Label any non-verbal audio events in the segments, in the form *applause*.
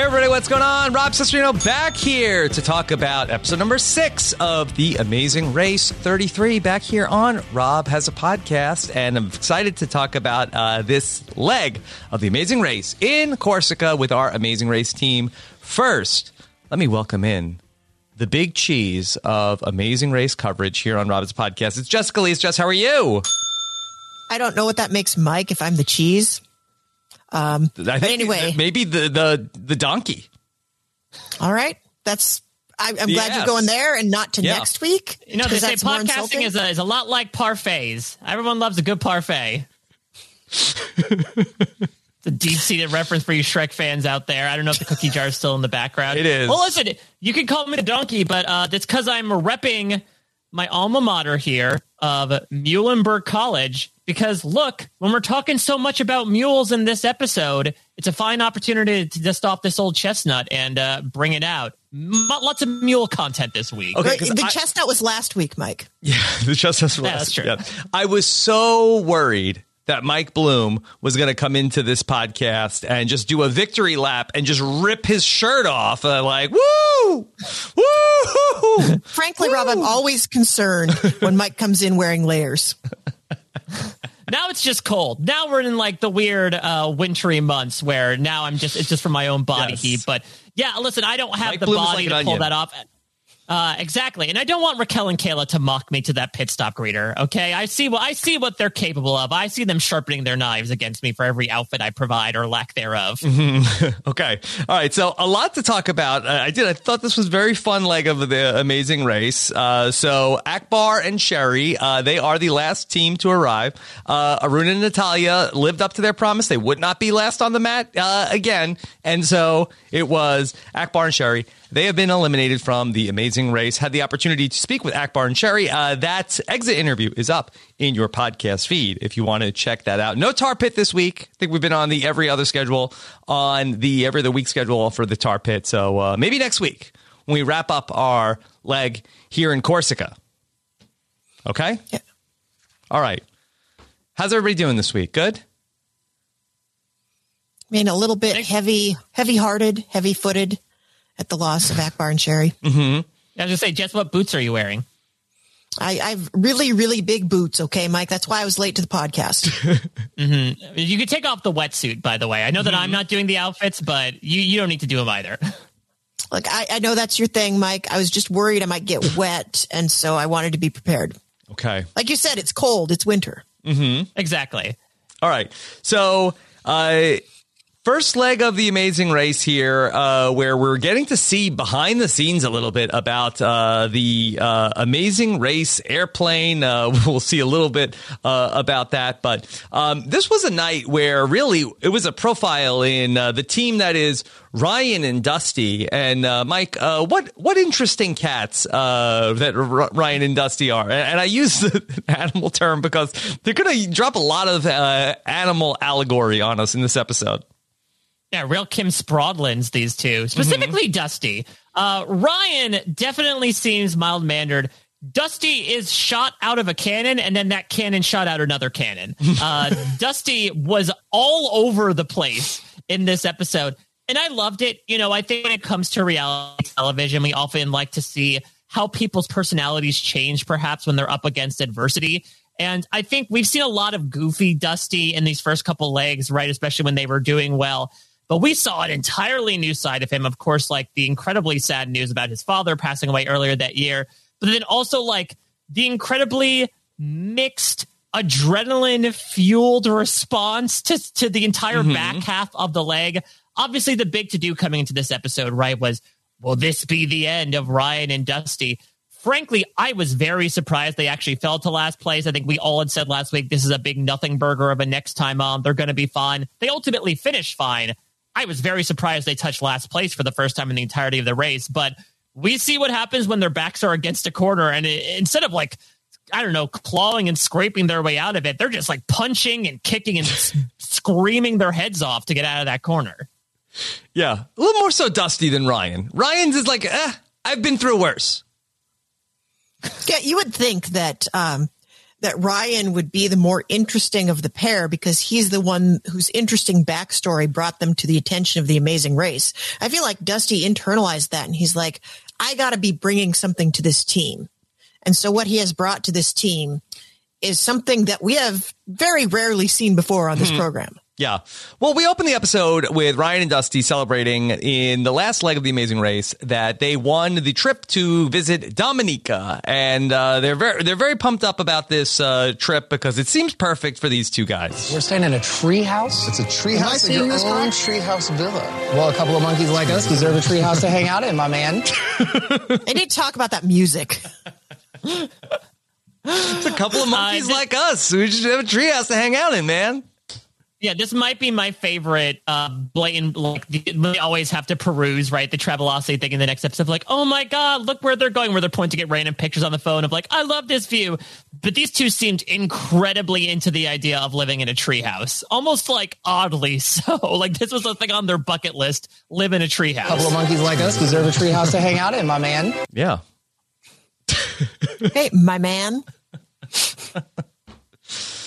Hey everybody, what's going on? Rob Cesternino back here to talk about episode number six of The Amazing Race 33. Back here on Rob Has a Podcast, and I'm excited to talk about uh, this leg of The Amazing Race in Corsica with our Amazing Race team. First, let me welcome in the big cheese of Amazing Race coverage here on Rob's Podcast. It's Jessica Lee. Jess, how are you? I don't know what that makes Mike if I'm the cheese. Um, I think anyway, maybe the, the, the donkey. all right. That's. I, I'm glad Yes. you're going there and not to Yeah. next week. You know, they say podcasting is a, is a lot like parfaits. Everyone loves a good parfait. *laughs* It's a deep seated reference for you Shrek fans out there. I don't know if the cookie jar is still in the background. It is. Well, listen, you can call me a donkey, but uh, that's because I'm repping my alma mater here of Muhlenberg College. Because look, when we're talking so much about mules in this episode, it's a fine opportunity to dust off this old chestnut and uh, bring it out. M- lots of mule content this week. Okay, the I- chestnut was last week, Mike. *laughs* Yeah, the Justice Yeah, that's true. I was so worried that Mike Bloom was going to come into this podcast and just do a victory lap and just rip his shirt off, uh, like woo, woo. Frankly, Rob, I'm always concerned when Mike comes in wearing layers. *laughs* Now it's just cold. Now we're in like the weird uh wintry months where now I'm just it's just for my own body Yes. heat. But yeah, listen, I don't have Mike the Bloom body like to pull onion. that off. Uh, exactly, and I don't want Raquel and Kayla to mock me to that pit stop greeter. Okay, I see what I see what they're capable of. I see them sharpening their knives against me for every outfit I provide or lack thereof. *laughs* Okay, all right. So a lot to talk about. Uh, I did. I thought this was very fun leg of the Amazing Race. Uh, so Akbar and Sherry, uh, they are the last team to arrive. Uh, Arun and Natalia lived up to their promise. They would not be last on the mat uh, again, and so it was Akbar and Sherry. They have been eliminated from the Amazing Race. Had the opportunity to speak with Akbar and Sherry. Uh, that exit interview is up in your podcast feed if you want to check that out. No tar pit this week. I think we've been on the every other schedule, on the every other week schedule for the tar pit. So uh, maybe next week when we wrap up our leg here in Corsica. Okay. Yeah. All right. How's everybody doing this week? Good. I mean, a little bit heavy, heavy-hearted, heavy-footed at the loss of Akbar and Sherry. Mm-hmm. I was gonna say, Jess, what boots are you wearing? I, I've really, really big boots. Okay, Mike. That's why I was late to the podcast. *laughs* You could take off the wetsuit, by the way. I know that I'm not doing the outfits, but you you don't need to do them either. *laughs* Look, I, I know that's your thing, Mike. I was just worried I might get *laughs* wet, and so I wanted to be prepared. Okay. Like you said, it's cold. It's winter. Mm-hmm. exactly. All right. So, uh, first leg of the amazing race here, uh, where we're getting to see behind the scenes a little bit about uh, the uh, amazing race airplane. Uh, *laughs* we'll see a little bit uh, about that. But um, this was a night where really it was a profile in uh, the team that is Ryan and Dusty. And uh, Mike, uh, what what interesting cats uh, that R- Ryan and Dusty are. And, I use the *laughs* animal term because they're going to drop a lot of animal allegory on us in this episode. Yeah, real Kim Sprodlins, these two, specifically Dusty. Uh, Ryan definitely seems mild mannered. Dusty is shot out of a cannon, and then that cannon shot out another cannon. *laughs* Uh, Dusty was all over the place in this episode, and I loved it. You know, I think when it comes to reality television, we often like to see how people's personalities change, perhaps when they're up against adversity. And I think we've seen a lot of goofy Dusty in these first couple legs, right? Especially when they were doing well. But we saw an entirely new side of him. Of course, like the incredibly sad news about his father passing away earlier that year, but then also like the incredibly mixed adrenaline fueled response to, to the entire mm-hmm. back half of the leg. Obviously, the big to do coming into this episode, right, was will this be the end of Ryan and Dusty? frankly, I was very surprised they actually fell to last place. I think we all had said last week this is a big nothing burger of a next time on. They're going to be fine. They ultimately finished fine. I was very surprised they touched last place for the first time in the entirety of the race, but we see what happens when their backs are against a corner and it, instead of like I don't know, clawing and scraping their way out of it. They're just like punching and kicking and screaming their heads off to get out of that corner. Yeah, a little more so dusty than Ryan. Ryan's is like, eh, I've been through worse. Yeah, you would think that um, that Ryan would be the more interesting of the pair because he's the one whose interesting backstory brought them to the attention of the Amazing Race. I feel like Dusty internalized that, and he's like, I got to be bringing something to this team. And so what he has brought to this team is something that we have very rarely seen before on this mm-hmm. program. Yeah. Well, we opened the episode with Ryan and Dusty celebrating in the last leg of the Amazing Race that they won the trip to visit Dominica, and uh, they're very they're very pumped up about this uh, trip because it seems perfect for these two guys. We're staying in a tree house. It's a tree house in your own tree house villa. Well, a couple of monkeys like us deserve a tree house to hang out in, my man. I need to talk about that music. it's a couple of monkeys uh, like us. We just have a treehouse to hang out in, man. Yeah, this might be my favorite uh, blatant. Like they always have to peruse right the Travelocity thing in the next episode. Like, oh my god, look where they're going. Where they're pointing at random pictures on the phone of like, I love this view. But these two seemed incredibly into the idea of living in a treehouse, almost like oddly *laughs* so. Like this was a thing on their bucket list: live in a treehouse. A couple of monkeys like us deserve a treehouse to hang out in, my man. Yeah. hey, my man.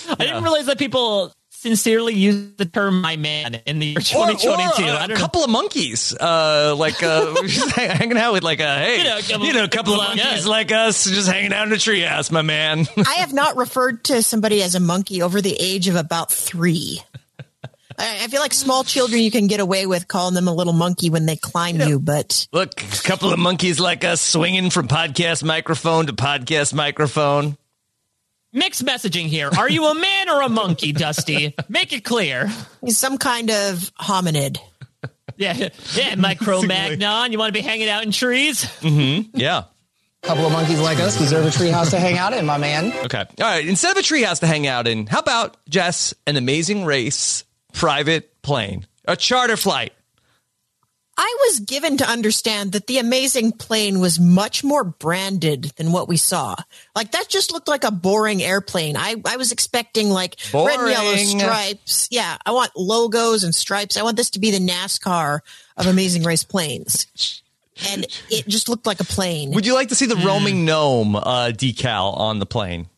I didn't realize that people sincerely use the term "my man" in the year 2022. Or, or I a couple know. of monkeys, uh, like uh, *laughs* hanging out with like a hey, you know, a couple, you know, a couple of monkeys like us, just hanging out in a treehouse, my man. *laughs* I have not referred to somebody as a monkey over the age of about three. I feel like small children you can get away with calling them a little monkey when they climb you, but look, a couple of monkeys like us swinging from podcast microphone to podcast microphone. Mixed messaging here. Are you a man or a monkey, Dusty? Make it clear. He's some kind of hominid. Yeah, yeah, Micro-Magnon. You want to be hanging out in trees? Mm-hmm. Yeah. A couple of monkeys like us deserve a treehouse to hang out in, my man. Okay. All right. Instead of a treehouse to hang out in, how about Jess, an amazing race private plane, a charter flight? I was given to understand that the amazing plane was much more branded than what we saw. Like that just looked like a boring airplane. I, I was expecting like boring. red and yellow stripes. Yeah, I want logos and stripes. I want this to be the NASCAR of Amazing Race planes. And it just looked like a plane. Would you like to see the mm. roaming gnome uh, decal on the plane?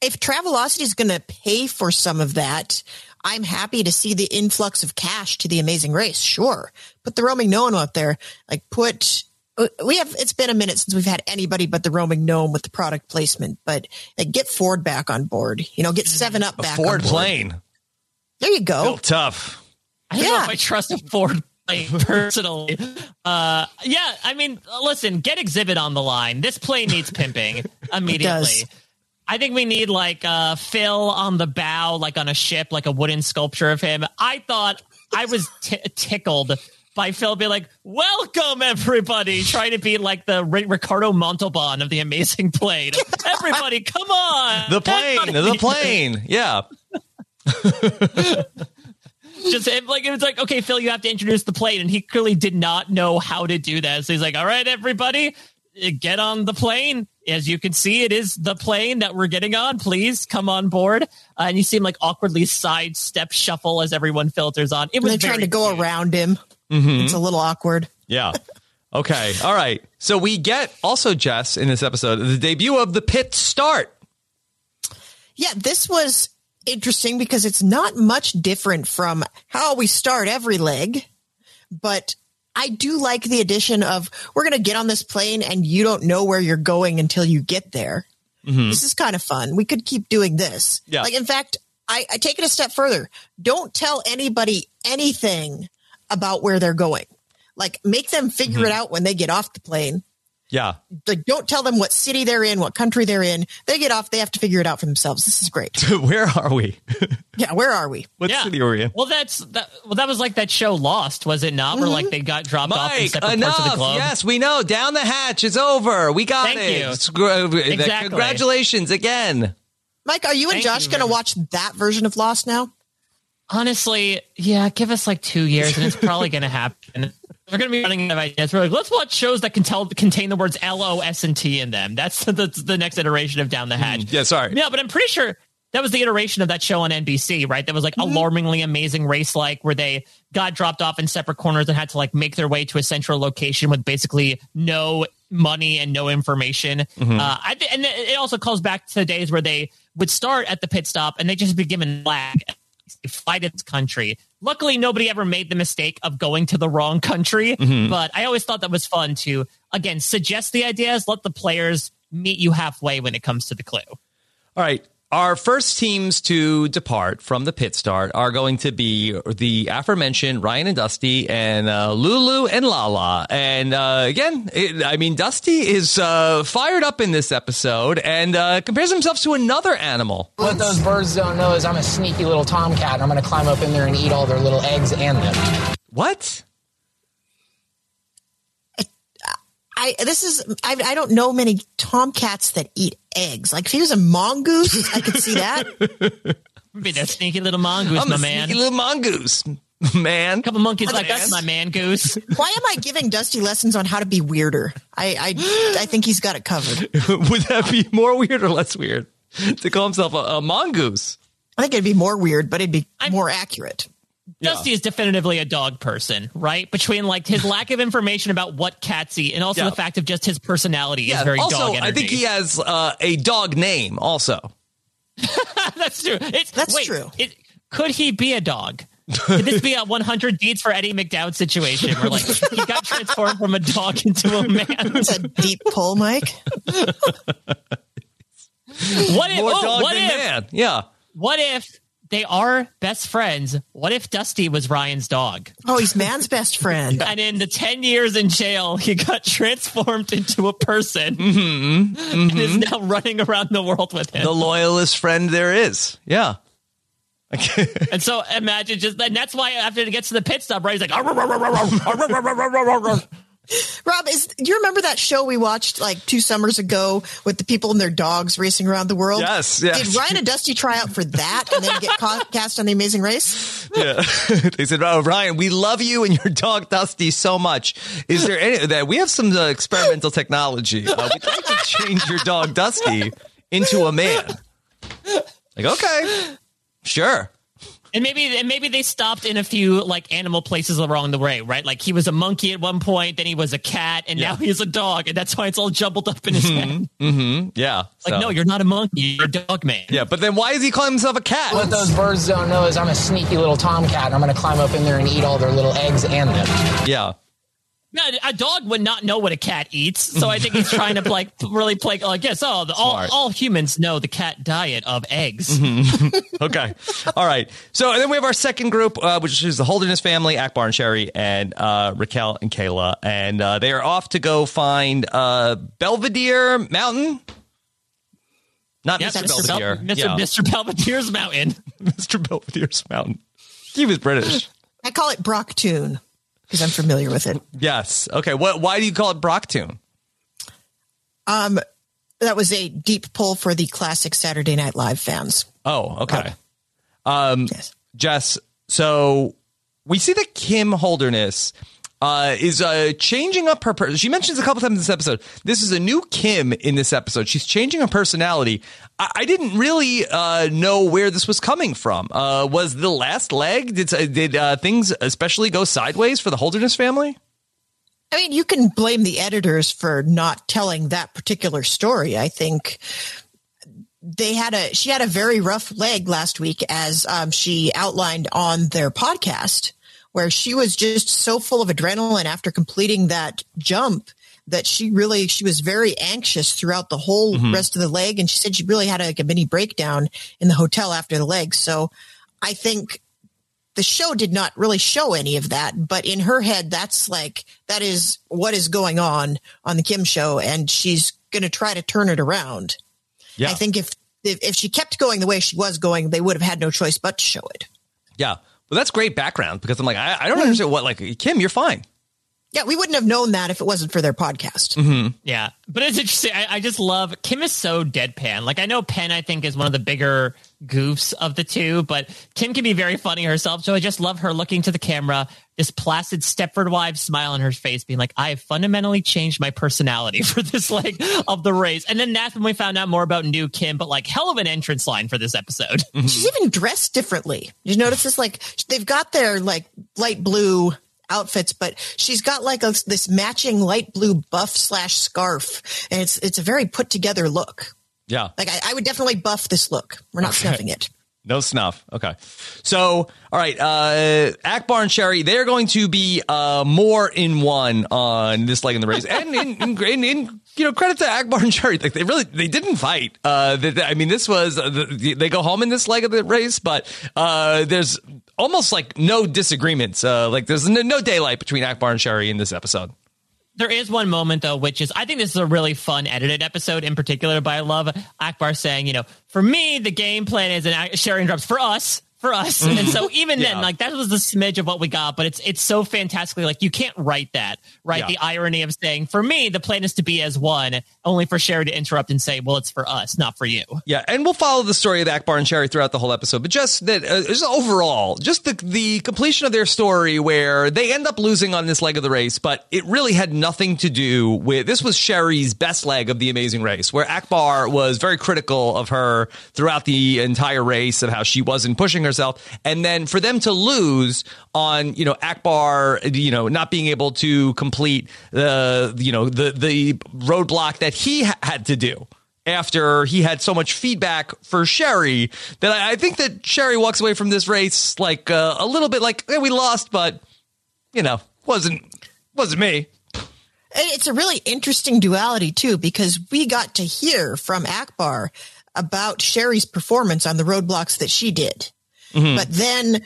If Travelocity is going to pay for some of that, I'm happy to see the influx of cash to the amazing race. Sure. Put the roaming gnome up there. Like put, we have, it's been a minute since we've had anybody but the roaming gnome with the product placement, but like, get Ford back on board, you know, get seven up back. A Ford plane. There you go. Built tough. I don't yeah. know if I trust a Ford plane *laughs* personally. Uh, yeah, I mean, listen, get Xzibit on the line. This plane needs pimping *laughs* immediately. I think we need like uh, Phil on the bow, like on a ship, like a wooden sculpture of him. I thought I was t- tickled by Phil being like, "Welcome, everybody!" Trying to be like the R- Ricardo Montalban of the Amazing Plane. *laughs* everybody, come on! The plane, everybody. the plane, yeah. *laughs* Just like it was like, okay, Phil, you have to introduce the plane, and he clearly did not know how to do that. So he's like, "All right, everybody, get on the plane." as you can see, it is the plane that we're getting on. Please come on board. Uh, and you see him like awkwardly sidestep shuffle as everyone filters on. It was They're trying to go cute. around him. Mm-hmm. It's a little awkward. Yeah. Okay. All right. So we get also Jess in this episode the debut of the pit start. Yeah, this was interesting because it's not much different from how we start every leg, but I do like the addition of we're going to get on this plane and you don't know where you're going until you get there. Mm-hmm. This is kind of fun. We could keep doing this. Yeah. Like, in fact, I, I take it a step further. Don't tell anybody anything about where they're going. Like, make them figure mm-hmm. it out when they get off the plane. Yeah. Like, don't tell them what city they're in, what country they're in. They get off, they have to figure it out for themselves. This is great. *laughs* Where are we? *laughs* yeah, where are we? What Yeah. city are we in? Well, that's that. Well, that was like that show Lost, was it not? Where like they got dropped off in Mike, separate enough. parts of the globe. Yes, we know. Down the hatch. It's over. We got Thank it. you. Screw- uh, Exactly. Congratulations again. Mike, are you and Thank Josh going to watch that version of Lost now? Honestly, yeah, give us like two years and it's *laughs* probably going to happen. We're going to be running out of ideas. We're like, let's watch shows that can tell contain the words L, O, S, and T in them. That's the, the next iteration of Down the Hatch. Mm, yeah, sorry. Yeah, but I'm pretty sure that was the iteration of that show on NBC, right? That was like mm-hmm. alarmingly amazing race like where they got dropped off in separate corners and had to like make their way to a central location with basically no money and no information. Mm-hmm. Uh, I, th- and it also calls back to the days where they would start at the pit stop and they just be given flag fight its country. Luckily, nobody ever made the mistake of going to the wrong country. Mm-hmm. But I always thought that was fun to, again, suggest the ideas, let the players meet you halfway when it comes to the clue. All right. Our first teams to depart from the pit start are going to be the aforementioned Ryan and Dusty and uh, Lulu and Lala. And uh, again, it, I mean, Dusty is uh, fired up in this episode and uh, compares himself to another animal. What those birds don't know is I'm a sneaky little tomcat, and I'm going to climb up in there and eat all their little eggs and them. What? I this is I, I don't know many tomcats that eat eggs. Like if he was a mongoose, I could see that. *laughs* Be that sneaky little mongoose, I'm my a man. sneaky little mongoose, *laughs* man. A couple monkeys like that's my man goose. *laughs* Why am I giving Dusty lessons on how to be weirder? I I, I think he's got it covered. Would that be more weird or less weird to call himself a, a mongoose? I think it'd be more weird, but it'd be I'm- more accurate. Dusty is definitively a dog person, right? Between like his *laughs* lack of information about what cats eat and also Yeah. the fact of just his personality is very also, dog energy. I think he has uh, a dog name also. *laughs* That's true. It's, That's wait, true. It, could he be a dog? Could this be a *laughs* 100 deeds for Eddie McDowd situation where like he got transformed from a dog into a man? It's a deep pull, Mike. What if? More oh, dog what than if? man. Yeah. What if they are best friends? What if Dusty was Ryan's dog? Oh, he's man's best friend. And in the 10 years in jail, he got transformed into a person Mm-hmm. and is now running around the world with him. The loyalist friend there is. Yeah. and so imagine just, and that's why after it gets to the pit stop, right? He's like, Rob, is do you remember that show we watched like two summers ago with the people and their dogs racing around the world? Yes, yes. Did Ryan and Dusty try out for that and then get *laughs* cast on The Amazing Race? Yeah, *laughs* they said, "Oh, Ryan, we love you and your dog Dusty so much. Is there any that we have some uh, experimental technology? Uh, we'd like to change your dog Dusty into a man." Like, okay, sure. And maybe, and maybe they stopped in a few like animal places along the way, right? Like he was a monkey at one point, then he was a cat, and now he's a dog, and that's why it's all jumbled up in his head. Mm-hmm. Yeah. Like, so- no, you're not a monkey, you're a dog man. Yeah, but then why is he calling himself a cat? What those birds don't know is I'm a sneaky little tomcat, and I'm going to climb up in there and eat all their little eggs and them. Yeah. No, a dog would not know what a cat eats, so I think he's trying to *laughs* like really play like yes, oh, the, all, all humans know the cat diet of eggs. *laughs* Okay. All right. So and then we have our second group, uh, which is the Holderness family, Akbar and Sherry, and uh, Raquel and Kayla, and uh, they are off to go find uh, Belvedere Mountain. Not Yep, Mr. Mr. Bel- Belvedere. Mr. Yeah. Mr. Belvedere's mountain. *laughs* Mr. Belvedere's Mountain. He was British. I call it Brocktoon because I'm familiar with it. yes. Okay. What? Why do you call it Brocktoon? Um, that was a deep pull for the classic Saturday Night Live fans. Oh, okay. Um, Yes. Jess, so we see that Kim Holderness uh, is uh, changing up her. Per- she mentions a couple times in this episode. This is a new Kim in this episode. She's changing her personality. I, I didn't really uh, know where this was coming from. Uh, was the last leg? Did did uh, things especially go sideways for the Holderness family? I mean, you can blame the editors for not telling that particular story. I think they had a she had a very rough leg last week, as um, she outlined on their podcast, where she was just so full of adrenaline after completing that jump that she really she was very anxious throughout the whole mm-hmm. rest of the leg, and she said she really had like a mini breakdown in the hotel after the leg. So I think the show did not really show any of that, but in her head, that's like, that is what is going on on the Kim show. And she's going to try to turn it around. Yeah. I think if, if, if she kept going the way she was going, they would have had no choice but to show it. Yeah. Well, that's great background because I'm like, I, I don't understand what, like, Kim, you're fine. Yeah, we wouldn't have known that if it wasn't for their podcast. Mm-hmm. Yeah, but it's interesting. I, I, just love Kim is so deadpan. Like I know Penn, I think is one of the bigger goofs of the two, but Kim can be very funny herself. So I just love her looking to the camera, this placid Stepford wives smile on her face, being like, "I have fundamentally changed my personality *laughs* for this leg of the race." And then that's when we found out more about new Kim. But like, hell of an entrance line for this episode. She's even dressed differently. Did you notice this? Like they've got their like light blue outfits, but she's got like a, this matching light blue buff slash scarf, and it's it's a very put together look. Yeah, like I, I would definitely buff this look. We're not okay. snuffing it. No snuff. Okay. So, all right. Uh, Akbar and Sherry, they're going to be uh, more in one on this leg in the race. *laughs* And in, in, in, in, you know, credit to Akbar and Sherry. Like they really, they didn't fight. Uh, they, I mean, this was, uh, they go home in this leg of the race, but uh, there's almost like no disagreements. Uh, like there's no, no daylight between Akbar and Sherry in this episode. There is one moment though, which is I think this is a really fun edited episode in particular. But I love Akbar saying, you know, for me the game plan is and Sherry interrupts for us for us. And so *laughs* even yeah. then, like that was the smidge of what we got, but it's it's so fantastically like you can't write that, right? Yeah. The irony of saying, for me, the plan is to be as one, only for Sherry to interrupt and say, well, it's for us, not for you. Yeah, and we'll follow the story of Akbar and Sherry throughout the whole episode, but just that uh, just overall, just the the completion of their story where they end up losing on this leg of the race, but it really had nothing to do with this was Sherry's best leg of the amazing race, where Akbar was very critical of her throughout the entire race of how she wasn't pushing herself. And then for them to lose on, you know, Akbar, you know, not being able to complete the, you know, the, the roadblock that he ha- had to do after he had so much feedback for Sherry that I, think that Sherry walks away from this race like uh, a little bit like, we lost, but you know, wasn't, wasn't me. It's a really interesting duality too, because we got to hear from Akbar about Sherry's performance on the roadblocks that she did. Mm-hmm. But then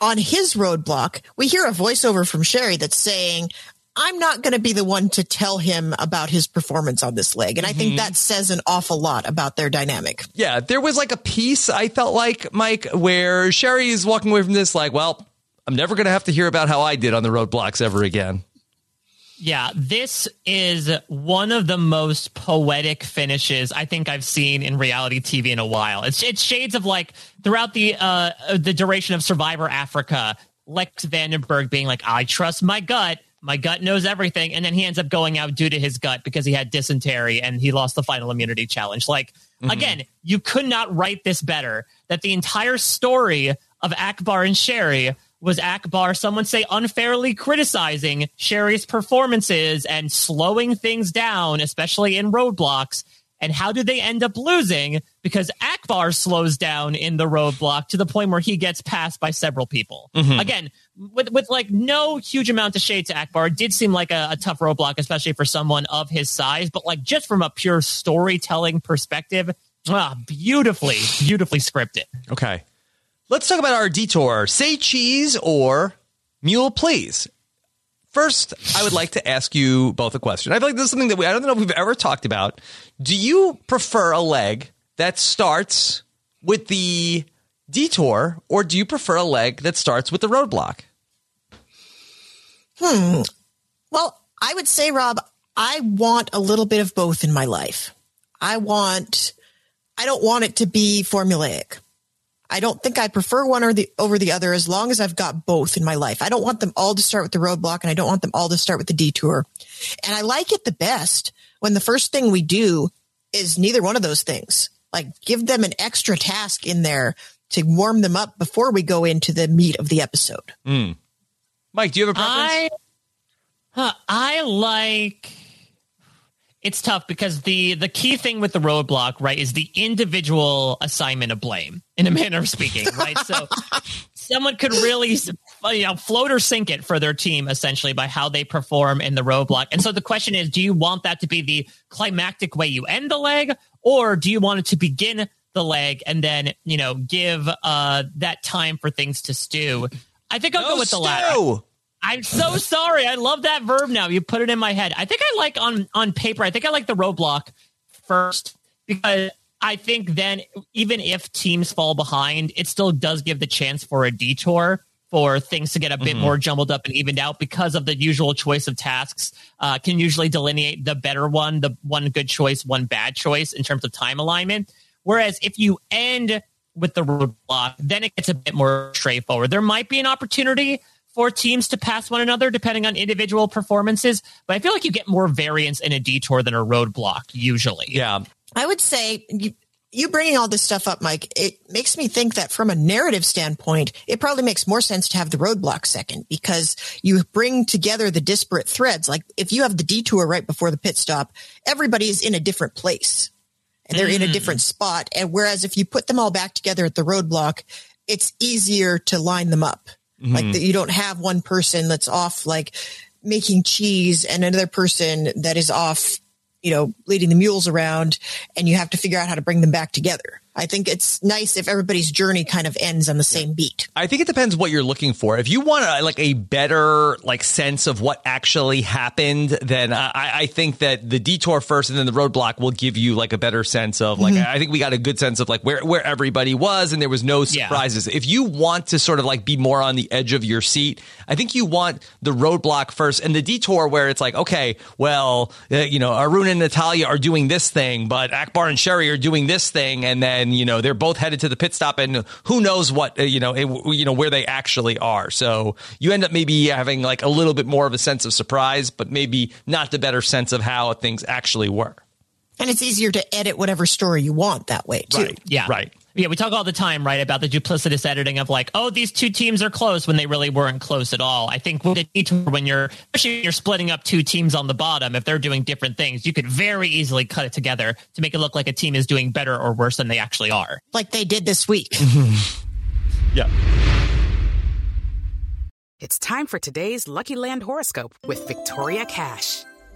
on his roadblock, we hear a voiceover from Sherry that's saying, I'm not going to be the one to tell him about his performance on this leg. And I think mm-hmm. that says an awful lot about their dynamic. Yeah. There was like a piece I felt like, Mike, where Sherry is walking away from this like, well, I'm never going to have to hear about how I did on the roadblocks ever again. Yeah, this is one of the most poetic finishes I think I've seen in reality TV in a while. It's it's shades of like throughout the uh the duration of Survivor Africa, Lex van den Berghe being like, "I trust my gut." My gut knows everything, and then he ends up going out due to his gut because he had dysentery and he lost the final immunity challenge. Like mm-hmm. again, you could not write this better. That the entire story of Akbar and Sherry was Akbar, someone say unfairly criticizing Sherry's performances and slowing things down, especially in roadblocks. And how did they end up losing? Because Akbar slows down in the roadblock to the point where he gets passed by several people. Mm-hmm. Again, with with like no huge amount of shade to Akbar, it did seem like a, a tough roadblock, especially for someone of his size. But like just from a pure storytelling perspective, ah, beautifully, beautifully scripted. Okay. Let's talk about our detour. Say cheese or mule, please. First, I would like to ask you both a question. I feel like this is something that we, I don't know if we've ever talked about. Do you prefer a leg that starts with the detour, or do you prefer a leg that starts with the roadblock? Hmm. Well, I would say, Rob, I want a little bit of both in my life. I want, I don't want it to be formulaic. I don't think I prefer one or the over the other as long as I've got both in my life. I don't want them all to start with the roadblock and I don't want them all to start with the detour. And I like it the best when the first thing we do is neither one of those things. Like give them an extra task in there to warm them up before we go into the meat of the episode. Mm. Mike, do you have a preference? I, huh, I like it's tough because the the key thing with the roadblock, right, is the individual assignment of blame, in a manner of speaking, *laughs* right? so someone could really you know float or sink it for their team essentially by how they perform in the roadblock. And so the question is, do you want that to be the climactic way you end the leg, or do you want it to begin the leg and then, you know, give uh, that time for things to stew. I think I'll No go with the latter. I'm so sorry. I love that verb now. You put it in my head. I think I like on on paper. I think I like the roadblock first because I think then even if teams fall behind, it still does give the chance for a detour for things to get a bit more jumbled up and evened out because of the usual choice of tasks uh, can usually delineate the better one, the one good choice, one bad choice in terms of time alignment. Whereas if you end with the roadblock, then it gets a bit more straightforward. There might be an opportunity for teams to pass one another depending on individual performances, but I feel like you get more variance in a detour than a roadblock usually. Yeah. I would say you, you bringing all this stuff up, Mike, it makes me think that from a narrative standpoint, it probably makes more sense to have the roadblock second because you bring together the disparate threads. Like if you have the detour right before the pit stop, everybody is in a different place and they're in a mm. different spot. And whereas if you put them all back together at the roadblock, it's easier to line them up. Like mm-hmm. that you don't have one person that's off like making cheese and another person that is off you know, leading the mules around and you have to figure out how to bring them back together. I think it's nice if everybody's journey kind of ends on the same beat. I think it depends what you're looking for. If you want a, like a better like sense of what actually happened, then I, I think that the detour first and then the roadblock will give you like a better sense of like I think we got a good sense of like where where everybody was and there was no Yeah. surprises. If you want to sort of like be more on the edge of your seat, I think you want the roadblock first and the detour where it's like okay, well, uh, you know, Arun and Natalia are doing this thing, but Akbar and Sherry are doing this thing, and then you know they're both headed to the pit stop, and who knows what uh, you know, it, you know where they actually are. So you end up maybe having like a little bit more of a sense of surprise, but maybe not the better sense of how things actually were. And it's easier to edit whatever story you want that way too. Right. Yeah. Right. Yeah, we talk all the time, right, about the duplicitous editing of like, oh, these two teams are close when they really weren't close at all. I think with a detour, when you're, especially when you're splitting up two teams on the bottom, if they're doing different things, you could very easily cut it together to make it look like a team is doing better or worse than they actually are. Like they did this week. *laughs* Yeah. It's time for today's Lucky Land horoscope with Victoria Cash.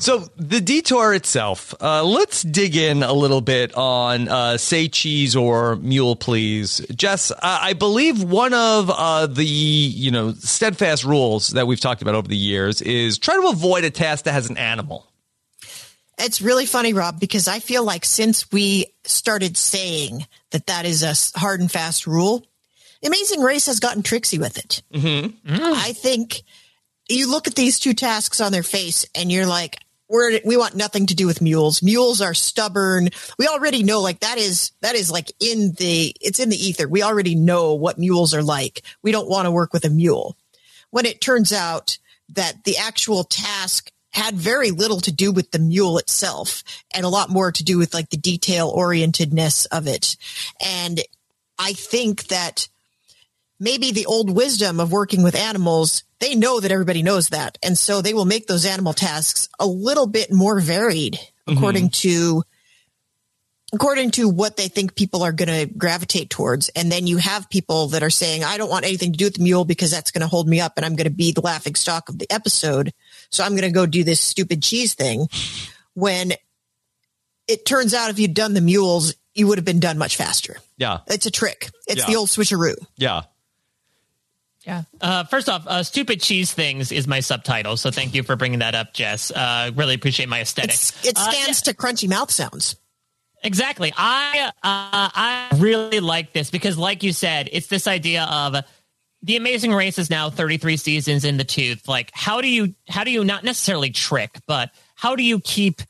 So the detour itself, uh, let's dig in a little bit on uh, say cheese or mule, please, Jess. I, I believe one of uh, the you know steadfast rules that we've talked about over the years is try to avoid a task that has an animal. It's really funny, Rob, because I feel like since we started saying that that is a hard and fast rule, Amazing Race has gotten tricksy with it. I think you look at these two tasks on their face and you're like, we're, we want nothing to do with mules. Mules are stubborn. We already know like that is, that is like in the, it's in the ether. We already know what mules are like. We don't want to work with a mule. When it turns out that the actual task had very little to do with the mule itself and a lot more to do with like the detail orientedness of it. And I think that maybe the old wisdom of working with animals, they know that everybody knows that. And so they will make those animal tasks a little bit more varied mm-hmm. according to according to what they think people are going to gravitate towards. And then you have people that are saying, I don't want anything to do with the mule because that's going to hold me up and I'm going to be the laughing stock of the episode. So I'm going to go do this stupid cheese thing when it turns out if you'd done the mules, you would have been done much faster. Yeah, It's a trick. It's Yeah. the old switcheroo. yeah. Yeah. Uh, first off, uh, stupid cheese things is my subtitle. So thank you for bringing that up, Jess. Uh, really appreciate my aesthetic. It's, it Uh, stands to crunchy mouth sounds. Exactly. I uh, I really like this because, like you said, it's this idea of the Amazing Race is now 33 seasons in the tooth. Like, how do you how do you not necessarily trick, but how do you keep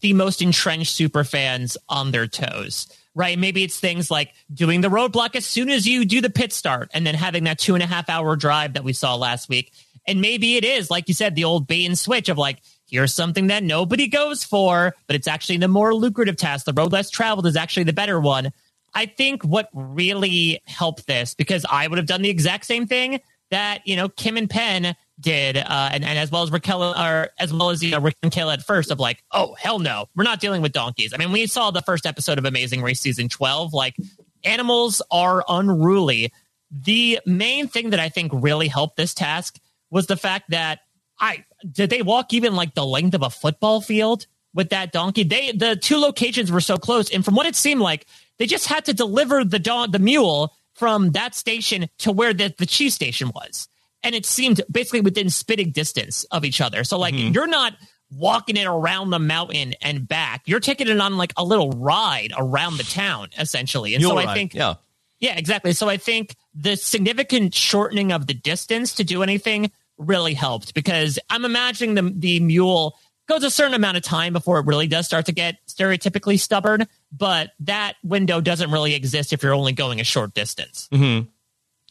the most entrenched super fans on their toes? Right? Maybe it's things like doing the roadblock as soon as you do the pit start, and then having that two and a half hour drive that we saw last week. And maybe it is, like you said, the old bait and switch of like, here's something that nobody goes for, but it's actually the more lucrative task. The road less traveled is actually the better one. I think what really helped this, because I would have done the exact same thing that, you know, Kim and Penn did, uh, and, and as well as Raquel, or as well as, you know, Rick and Kayla at first of like, oh, hell no, we're not dealing with donkeys. I mean, we saw the first episode of Amazing Race season 12, like animals are unruly. The main thing that I think really helped this task was the fact that I did they walk even like the length of a football field with that donkey? They the two locations were so close, and from what it seemed like, they just had to deliver the don- the mule from that station to where the, the cheese station was. And it seemed basically within spitting distance of each other. So like Mm-hmm. you're not walking it around the mountain and back. You're taking it on like a little ride around the town, essentially. And so Mule I ride, think yeah. yeah, exactly. So I think the significant shortening of the distance to do anything really helped because I'm imagining the the mule goes a certain amount of time before it really does start to get stereotypically stubborn, but that window doesn't really exist if you're only going a short distance. Mm-hmm.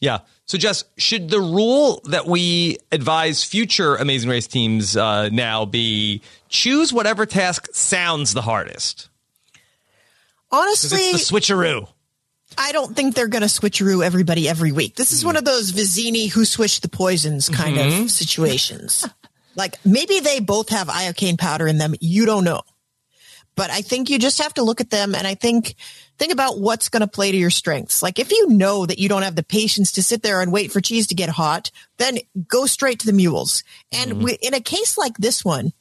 Yeah. So, Jess, should the rule that we advise future Amazing Race teams uh, now be choose whatever task sounds the hardest? Honestly, it's the switcheroo. I don't think they're going to switcheroo everybody every week. This is mm-hmm. one of those Vizzini who switched the poisons kind of mm-hmm. situations. *laughs* like maybe they both have iocane powder in them. You don't know. But I think you just have to look at them and I think think about what's going to play to your strengths. Like if you know that you don't have the patience to sit there and wait for cheese to get hot, then go straight to the mules. And mm-hmm. wi- in a case like this one,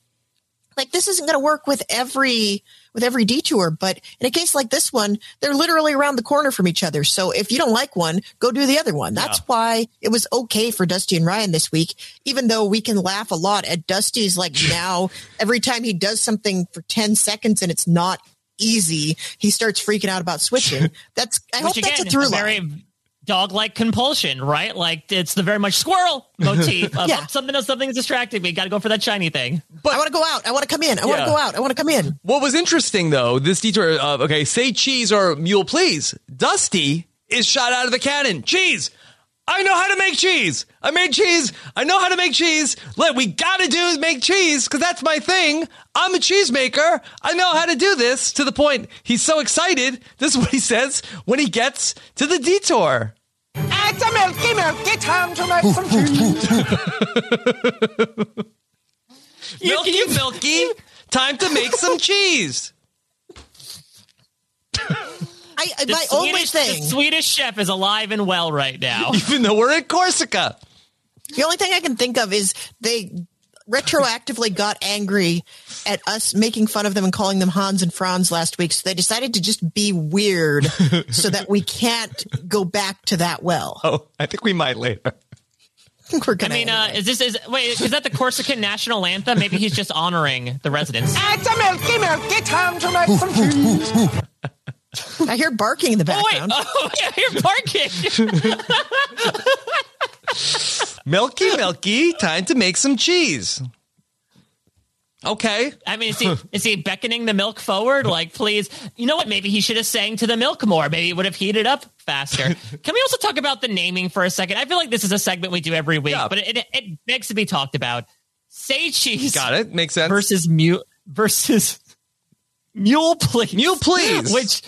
like this isn't going to work with every with every detour but in a case like this one they're literally around the corner from each other. So if you don't like one go do the other one. That's why it was okay for dusty and ryan this week even though we can laugh a lot at dusty's like *laughs* now every time he does something for 10 seconds and it's not easy he starts freaking out about switching. *laughs* That's i hope Which that's a through line very dog-like compulsion, right? Like it's the very much squirrel motif of *laughs* Yeah. something else, something's distracting me. Got to go for that shiny thing. But I want to go out i want to come in i want to go out i want to come in What was interesting, though, this detour of, okay, say cheese or mule, please. Dusty is shot out of the cannon. Cheese! I know how to make cheese. I made cheese. I know how to make cheese. What we gotta do is make cheese because that's my thing. I'm a cheesemaker. I know how to do this to the point he's so excited. This is what he says when he gets to the detour. It's a milky, milky time to make some cheese. Milky, milky. Time to make some cheese. I, I- The my only Swedish- thing the Swedish chef is alive and well right now. *laughs* Even though we're in Corsica. The only thing I can think of is they retroactively got angry at us making fun of them and calling them Hans and Franz last week. So they decided to just be weird *laughs* so that we can't go back to that well. Oh, I think we might later. I think we're gonna. mean, uh, is this is wait? Is that the Corsican national anthem? Maybe he's just honoring the residents. It's a milky, milky time to make some cheese. *laughs* I hear barking in the Oh background. *laughs* Oh yeah, you're barking. *laughs* Milky, milky, time to make some cheese. Okay. I mean, is he is he beckoning the milk forward? Like, please, you know what? Maybe he should have sang to the milk more. Maybe it would have heated up faster. Can we also talk about the naming for a second? I feel like this is a segment we do every week, Yeah. but it, it, it begs to be talked about. Say cheese Got it. Makes sense. versus mute versus mule please Mule Please. which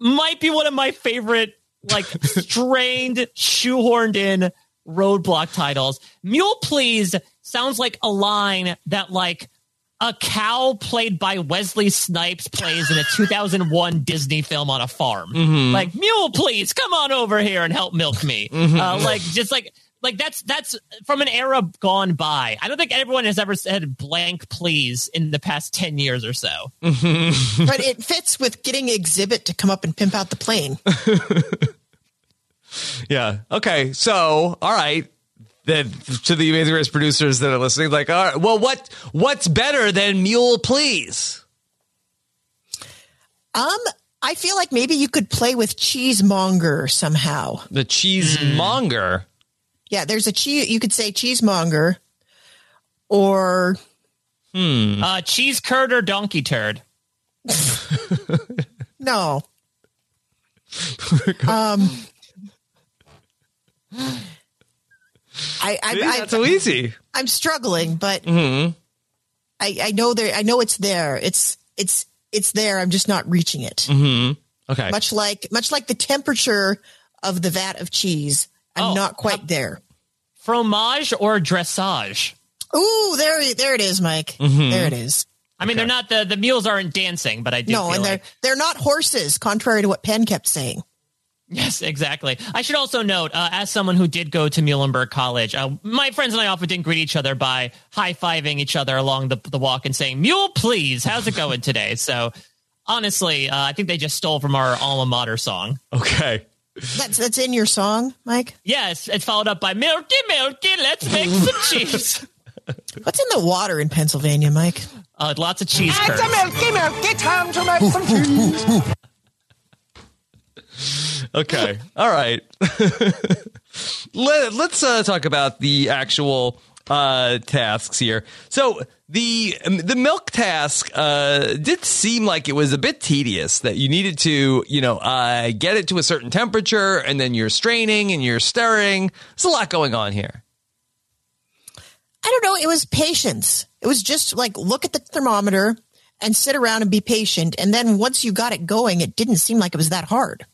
might be one of my favorite like *laughs* strained shoehorned in roadblock titles mule please sounds like a line that like a cow played by Wesley Snipes plays in a *laughs* 2001 Disney film on a farm. Like, mule, please come on over here and help milk me. Uh, like, just like, like that's that's from an era gone by. I don't think everyone has ever said blank please in the past 10 years or so. *laughs* but it fits with getting Xzibit to come up and pimp out the plane. *laughs* Yeah. Okay. So, all right. Then to the Amazing Race producers that are listening, like, all right, well, what what's better than Mule Please? Um, I feel like maybe you could play with cheesemonger somehow. The cheesemonger. Yeah, there's a cheese. You could say cheesemonger, or Uh, cheese curd or donkey turd? *laughs* no. *laughs* um, I, I, See, I, Not so easy. I'm struggling, but Mm-hmm. I, I know there. I know it's there. It's it's it's there. I'm just not reaching it. Mm-hmm. Okay. Much like much like the temperature of the vat of cheese. I'm Oh, not quite there. Fromage or dressage? Ooh, there there it is, Mike. Mm-hmm. There it is. I mean, they're not the the mules aren't dancing, but I do. No, feel and they're they're not horses, contrary to what Penn kept saying. Yes, exactly. I should also note, uh, as someone who did go to Muhlenberg College, uh, my friends and I often didn't greet each other by high fiving each other along the, the walk and saying, Mule, please, how's it going today? So honestly, uh, I think they just stole from our alma mater song. Okay. That's that's in your song, Mike. Yes, it's followed up by Milky, Milky, let's make some *laughs* cheese. What's in the water in Pennsylvania, Mike? Uh, lots of cheese It's a milky, milky time to make some *laughs* cheese. Okay. All right. *laughs* Let, us uh, talk about the actual uh, tasks here. So the the milk task uh, did seem like it was a bit tedious. That you needed to, you know, uh, get it to a certain temperature, and then you're straining and you're stirring. There's a lot going on here. I don't know. It was patience. It was just like look at the thermometer and sit around and be patient. And then once you got it going, it didn't seem like it was that hard.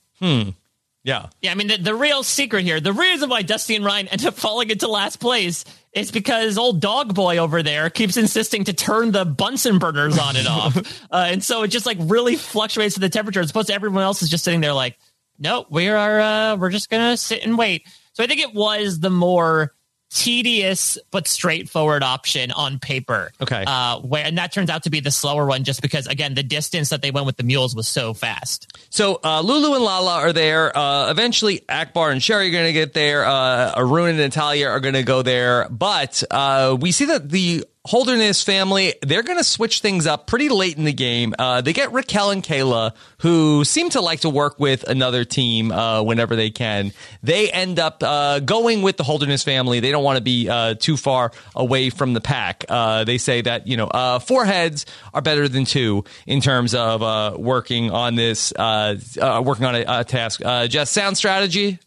Yeah. Yeah, I mean, the, the real secret here, the reason why Dusty and Ryan end up *laughs* falling into last place is because old dog boy over there keeps insisting to turn the Bunsen burners on and off. *laughs* uh, and so it just like really fluctuates the temperature as opposed to everyone else is just sitting there like, no, we are, uh, we're just going to sit and wait. So I think it was the more tedious but straightforward option on paper. Okay. Uh, where, and that turns out to be the slower one just because, again, the distance that they went with the mules was so fast. So uh, Lulu and Lala are there. Uh, eventually, Akbar and Sherry are going to get there. Uh, Arun and Natalia are going to go there. But uh, we see that the Holderness family, they're going to switch things up pretty late in the game. Uh, they get Raquel and Kayla, who seem to like to work with another team uh, whenever they can. They end up uh, going with the Holderness family. They don't want to be uh, too far away from the pack. Uh, they say that, you know, uh, four heads are better than two in terms of working on this, working on a, a task. Jess, sound strategy?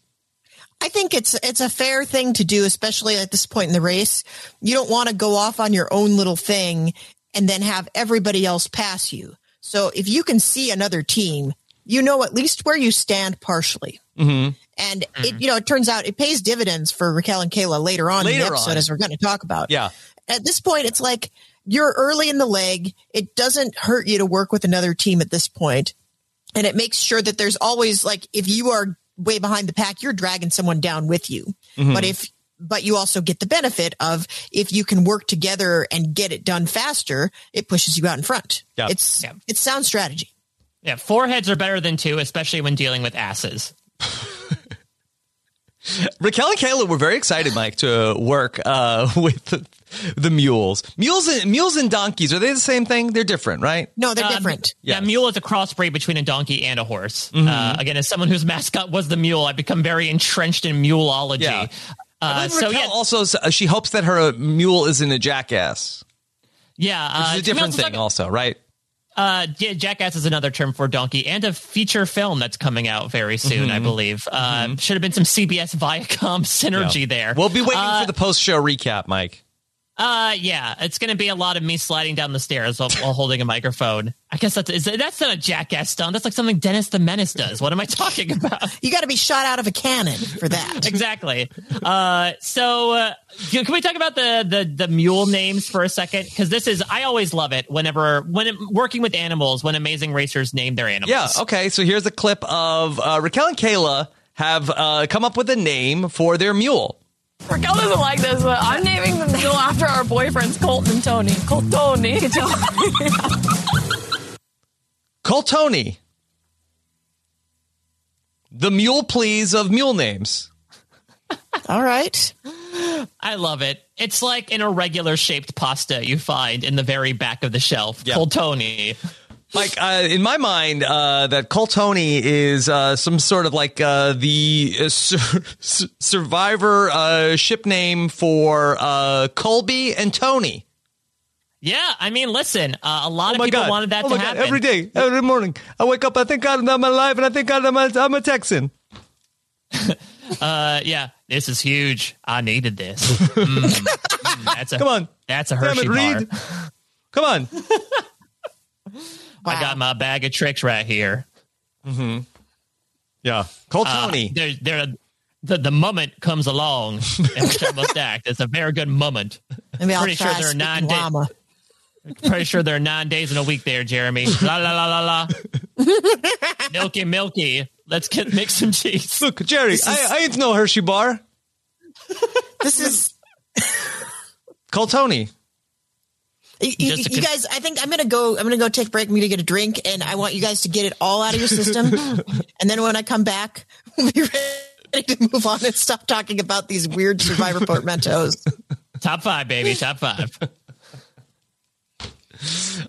I think it's it's a fair thing to do, especially at this point in the race. You don't want to go off on your own little thing and then have everybody else pass you. So if you can see another team, you know at least where you stand partially. Mm-hmm. And it, you know, it turns out it pays dividends for Raquel and Kayla later on in the episode, on. as we're going to talk about. Yeah. At this point, it's like you're early in the leg. It doesn't hurt you to work with another team at this point, and it makes sure that there's always like if you are way behind the pack, you're dragging someone down with you. Mm-hmm. But if but you also get the benefit of if you can work together and get it done faster, it pushes you out in front. Yeah. It's Yeah. it's sound strategy. Yeah, four heads are better than two, especially when dealing with asses. *laughs* Raquel and Kayla were very excited, Mike, to work uh, *laughs* with the, *laughs* the mules. Mules and mules and donkeys are they the same thing? They're different, right? No, they're Uh, different. Yeah, Yes. mule is a crossbreed between a donkey and a horse. Uh, again, as someone whose mascot was the mule, I've become very entrenched in muleology. Yeah. Uh, so Raquel yeah, also uh, she hopes that her mule isn't a jackass. yeah, Which uh, is a different thing, talk- also, right? Uh, yeah, Jackass is another term for donkey, and a feature film that's coming out very soon, Mm-hmm. I believe. Uh, Should have been some CBS Viacom *laughs* synergy there. We'll be waiting Uh, for the post show recap, Mike. Uh, yeah, it's going to be a lot of me sliding down the stairs while, while holding a microphone. I guess that's is, that's not a jackass stunt. That's like something Dennis the Menace does. What am I talking about? *laughs* You got to be shot out of a cannon for that. *laughs* exactly. Uh, so uh, can we talk about the the the mule names for a second? Because this is I always love it whenever when it, working with animals when amazing racers name their animals. Yeah, okay. So here's a clip of uh, Raquel and Kayla have uh, come up with a name for their mule. Raquel doesn't like this, but I'm naming the mule after our boyfriends, Colton and Tony. Coltoni. *laughs* Coltoni. The mule please of mule names. All right. I love it. It's like an irregular shaped pasta you find in the very back of the shelf. Yeah. Coltoni. Mike, uh, in my mind, uh, that Coltoni is uh, some sort of like uh, the uh, sur- *laughs* su- survivor uh, ship name for uh, Colby and Tony. Yeah, I mean, listen, uh, a lot Oh of people God. wanted that oh to God. happen. Every day, every morning, I wake up, I thank God I'm alive, and I thank God I'm a, I'm a Texan. *laughs* Uh, yeah, this is huge. I needed this. *laughs* Mm, mm, that's a Come on. That's a Damn Hershey it, bar. Reed. Come on. I got my bag of tricks right here. Mm-hmm. Yeah. Cole Uh, Tony. there, there, the, the moment comes along in which I must act. It's a very good moment. Maybe I'll Pretty sure there are nine days. Pretty sure there are nine days in a week there, Jeremy. La la la la la. *laughs* milky, milky. Let's get make some cheese. Look, Jerry, I, I ain't no Hershey bar. This is Call Tony. You, you- you guys. I think I'm gonna go. I'm gonna go take a break. I'm gonna get a drink, and I want you guys to get it all out of your system. *laughs* and then when I come back, we'll be *laughs* ready to move on and stop talking about these weird Survivor portmanteaus. Top five, baby. Top five.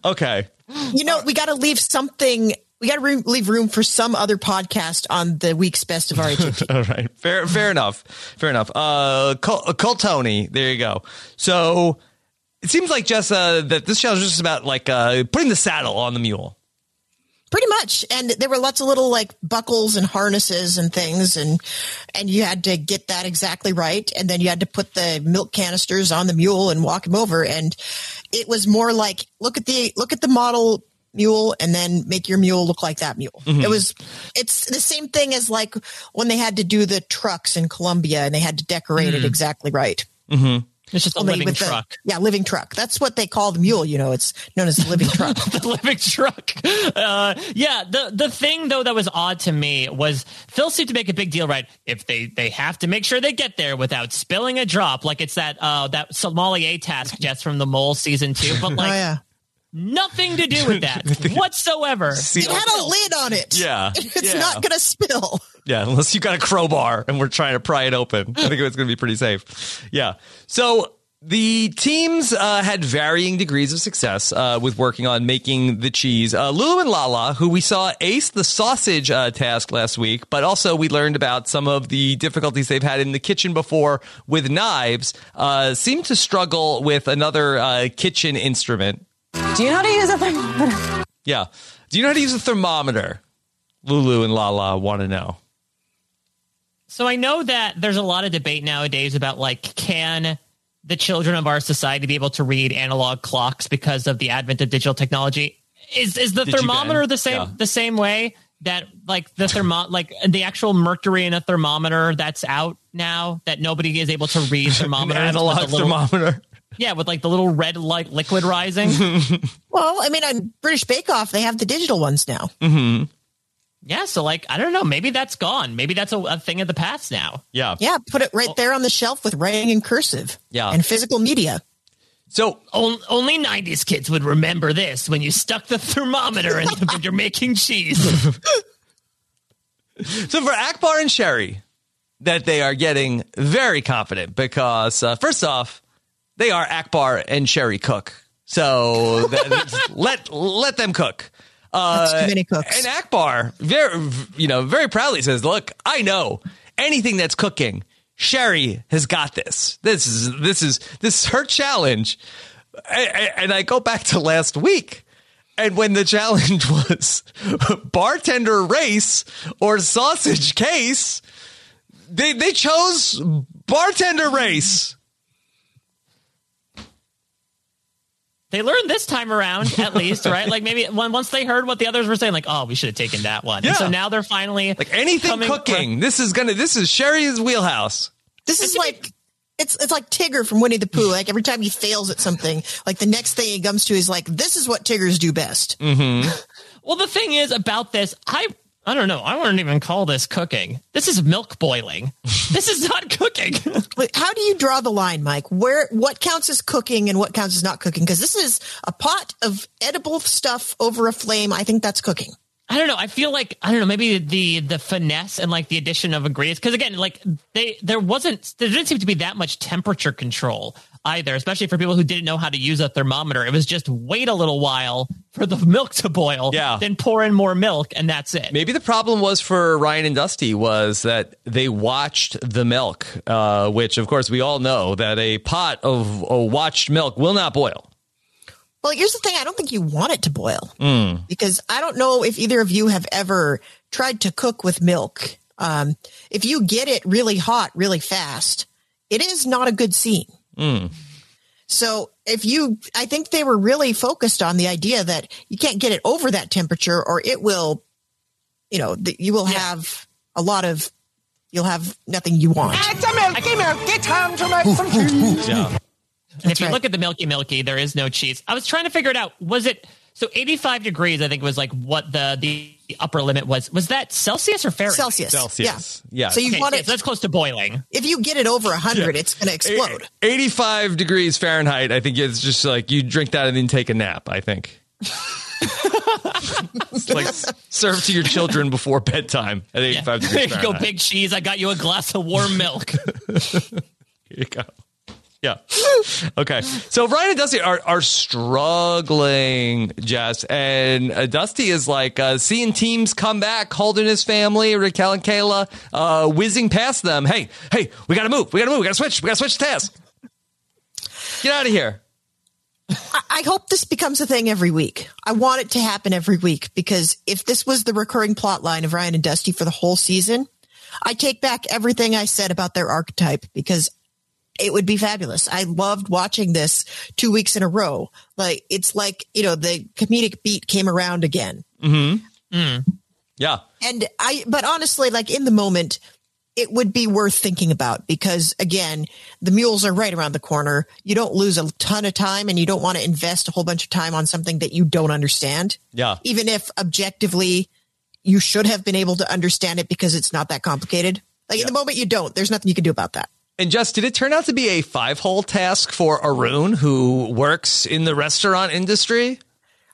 Okay. You know, we got to leave something. We got to re- leave room for some other podcast on the week's best of RHAP. *laughs* All right. Fair fair enough. Fair enough. Uh Cole, uh, Tony, there you go. So it seems like just uh that this show is just about like uh putting the saddle on the mule. Pretty much, and there were lots of little like buckles and harnesses and things, and and you had to get that exactly right, and then you had to put the milk canisters on the mule and walk him over, and it was more like look at the look at the model mule and then make your mule look like that mule. It was it's the same thing as like when they had to do the trucks in Colombia and they had to decorate it exactly right. It's just a living with the- truck. yeah, living truck. That's what they call the mule. You know, it's known as the living truck. *laughs* the living truck. Uh, yeah, the the thing though that was odd to me was Phil seemed to make a big deal, right? If they they have to make sure they get there without spilling a drop, like it's that uh that sommelier task just from the mole season two, but *laughs* like oh yeah. Nothing to do with that *laughs* whatsoever. See, It had a lid on it. Yeah, *laughs* It's yeah. not going to spill. Yeah, unless you got a crowbar and we're trying to pry it open. I think it's going to be pretty safe. Yeah. So the teams uh, had varying degrees of success uh, with working on making the cheese. Uh, Lulu and Lala, who we saw ace the sausage uh, task last week, but also we learned about some of the difficulties they've had in the kitchen before with knives, uh, seem to struggle with another uh, kitchen instrument. Do you know how to use a thermometer? Yeah. Do you know how to use a thermometer? Lulu and Lala want to know. So I know that there's a lot of debate nowadays about like can the children of our society be able to read analog clocks because of the advent of digital technology? Is is the Did thermometer the same Yeah. the same way that like the thermo like the actual mercury in a thermometer that's out now that nobody is able to read *laughs* An thermometers analog the little, thermometer. Yeah with like the little red like liquid rising *laughs* Well, I mean, on British Bake Off, they have the digital ones now. yeah so like I don't know maybe that's gone maybe that's a, a thing of the past now Yeah. Yeah, put it right there on the shelf with writing in cursive. Yeah. And physical media. So On- only 90s kids would remember this when you stuck the thermometer in when you're making cheese. *laughs* So for Akbar and Sherry, that they are getting very confident because uh, first off, they are Akbar and Sherry cook. So that, *laughs* let let them cook. Uh, too many cooks. And Akbar, very you know, very proudly says, "Look, I know anything that's cooking. Sherry has got this. This is this is this is her challenge." And I go back to last week. And when the challenge *laughs* was bartender race or sausage case, they they chose bartender race. They learned this time around, at least, right? Like maybe *laughs* when, once they heard what the others were saying, like, oh, we should have taken that one. Yeah. And so now they're finally Like anything coming- cooking. This is gonna this is Sherry's wheelhouse. This is like it's it's like Tigger from Winnie the Pooh. Like every time he fails at something, like the next thing he comes to is like, "This is what Tiggers do best." Mm-hmm. *laughs* Well, the thing is about this, I I don't know. I wouldn't even call this cooking. This is milk boiling. *laughs* this is not cooking. How do you draw the line, Mike? Where what counts as cooking and what counts as not cooking? Because this is a pot of edible stuff over a flame. I think that's cooking. I don't know. I feel like I don't know. Maybe the the finesse and like the addition of ingredients. Because again, like they there wasn't there didn't seem to be that much temperature control either. Especially for people who didn't know how to use a thermometer. It was just wait a little while for the *laughs* milk to boil. Yeah. Then pour in more milk, and that's it. Maybe the problem was for Ryan and Dusty was that they watched the milk, uh, which of course we all know that a pot of uh, watched milk will not boil. Well, here's the thing. I don't think you want it to boil because I don't know if either of you have ever tried to cook with milk. Um, if you get it really hot, really fast, it is not a good scene. So if you, I think they were really focused on the idea that you can't get it over that temperature or it will you know, th- you will have a lot of, you'll have nothing you want. It's a milky, milky time to make some cheese. Yeah. And if you right. look at the Milky Milky, there is no cheese. I was trying to figure it out. Was it so 85 degrees? I think was like what the the upper limit was. Was that Celsius or Fahrenheit? Celsius. Celsius. Yeah. So you Okay, want it, so that's close to boiling. if you get it over 100, it's going to explode. 85 degrees Fahrenheit. I think it's just like you drink that and then take a nap. I think. *laughs* like serve to your children before bedtime at 85 *laughs* There degrees you go, big cheese. I got you a glass of warm milk. *laughs* Here you go. Yeah. Okay. So Ryan and Dusty are are struggling, Jess, and uh, Dusty is like uh, seeing teams come back, Holderness family, Raquel and Kayla, uh, whizzing past them. Hey, hey, we gotta move. We gotta move. We gotta switch. We gotta switch task. Get out of here. I, I hope this becomes a thing every week. I want it to happen every week because if this was the recurring plot line of Ryan and Dusty for the whole season, I take back everything I said about their archetype because it would be fabulous. I loved watching this two weeks in a row. Like it's like, you know, the comedic beat came around again. Mm-hmm. Mm. Yeah. And I, but honestly, like in the moment, it would be worth thinking about because again, the mules are right around the corner. You don't lose a ton of time and you don't want to invest a whole bunch of time on something that you don't understand. Yeah. Even if objectively you should have been able to understand it because it's not that complicated. Like in the moment you don't, there's nothing you can do about that. And Jess, did it turn out to be a five hole task for Arun, who works in the restaurant industry?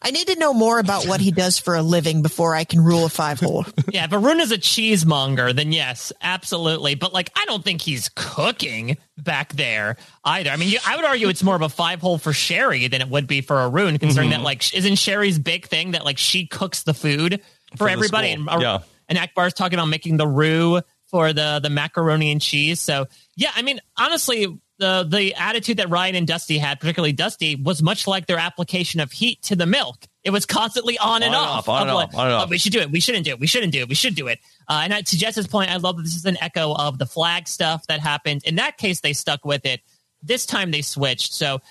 I need to know more about what he does for a living before I can rule a five hole. *laughs* yeah, if Arun is a cheesemonger, then yes, absolutely. But like, I don't think he's cooking back there either. I mean, you, I would argue it's more of a five hole for Sherry than it would be for Arun, considering Mm-hmm. that like, isn't Sherry's big thing that like she cooks the food for, For everybody? school, And, yeah. and Akbar's talking about making the roux for the the macaroni and cheese. So yeah, I mean, honestly, the the attitude that Ryan and Dusty had, particularly Dusty, was much like their application of heat to the milk. It was constantly on and On off. on and like, off, on and "Oh, we should do it. We shouldn't do it. We shouldn't do it. We should do it. Uh, and I, to Jess's point, I love that this is an echo of the flag stuff that happened. In that case, they stuck with it. This time they switched. So,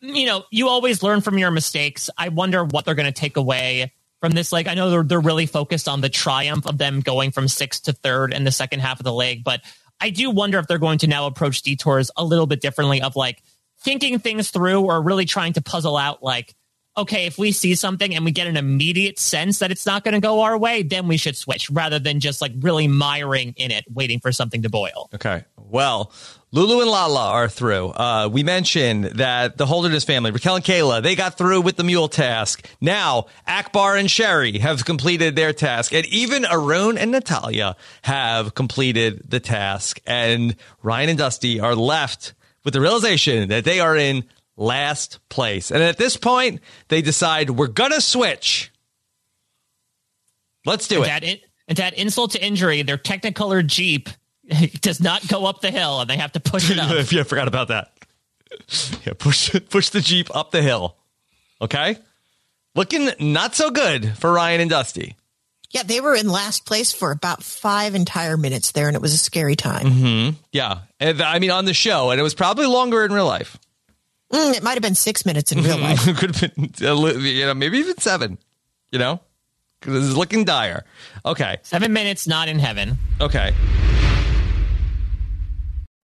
you know, you always learn from your mistakes. I wonder what they're going to take away from this leg. I know they're, they're really focused on the triumph of them going from sixth to third in the second half of the leg, but I do wonder if they're going to now approach detours a little bit differently of like thinking things through or really trying to puzzle out like, okay, if we see something and we get an immediate sense that it's not going to go our way, then we should switch rather than just like really miring in it, waiting for something to boil. Okay. Well, Lulu and Lala are through. Uh, we mentioned that the Holderness family, Raquel and Kayla, they got through with the mule task. Now, Akbar and Sherry have completed their task. And even Arun and Natalia have completed the task. And Ryan and Dusty are left with the realization that they are in last place. And at this point, they decide we're going to switch. Let's do And it. add in, and to add insult to injury, their Technicolor Jeep *laughs* does not go up the hill and they have to push it *laughs* up. yeah, I forgot about that. Yeah, push *laughs* push the Jeep up the hill. Okay? Looking not so good for Ryan and Dusty. yeah, they were in last place for about five entire minutes there, and it was a scary time. Yeah. And I mean on the show, and it was probably longer in real life. Mm, it might have been six minutes in real life. Could have been you know, maybe even seven. You know? Because it's looking dire. Okay. Seven minutes, not in heaven. Okay.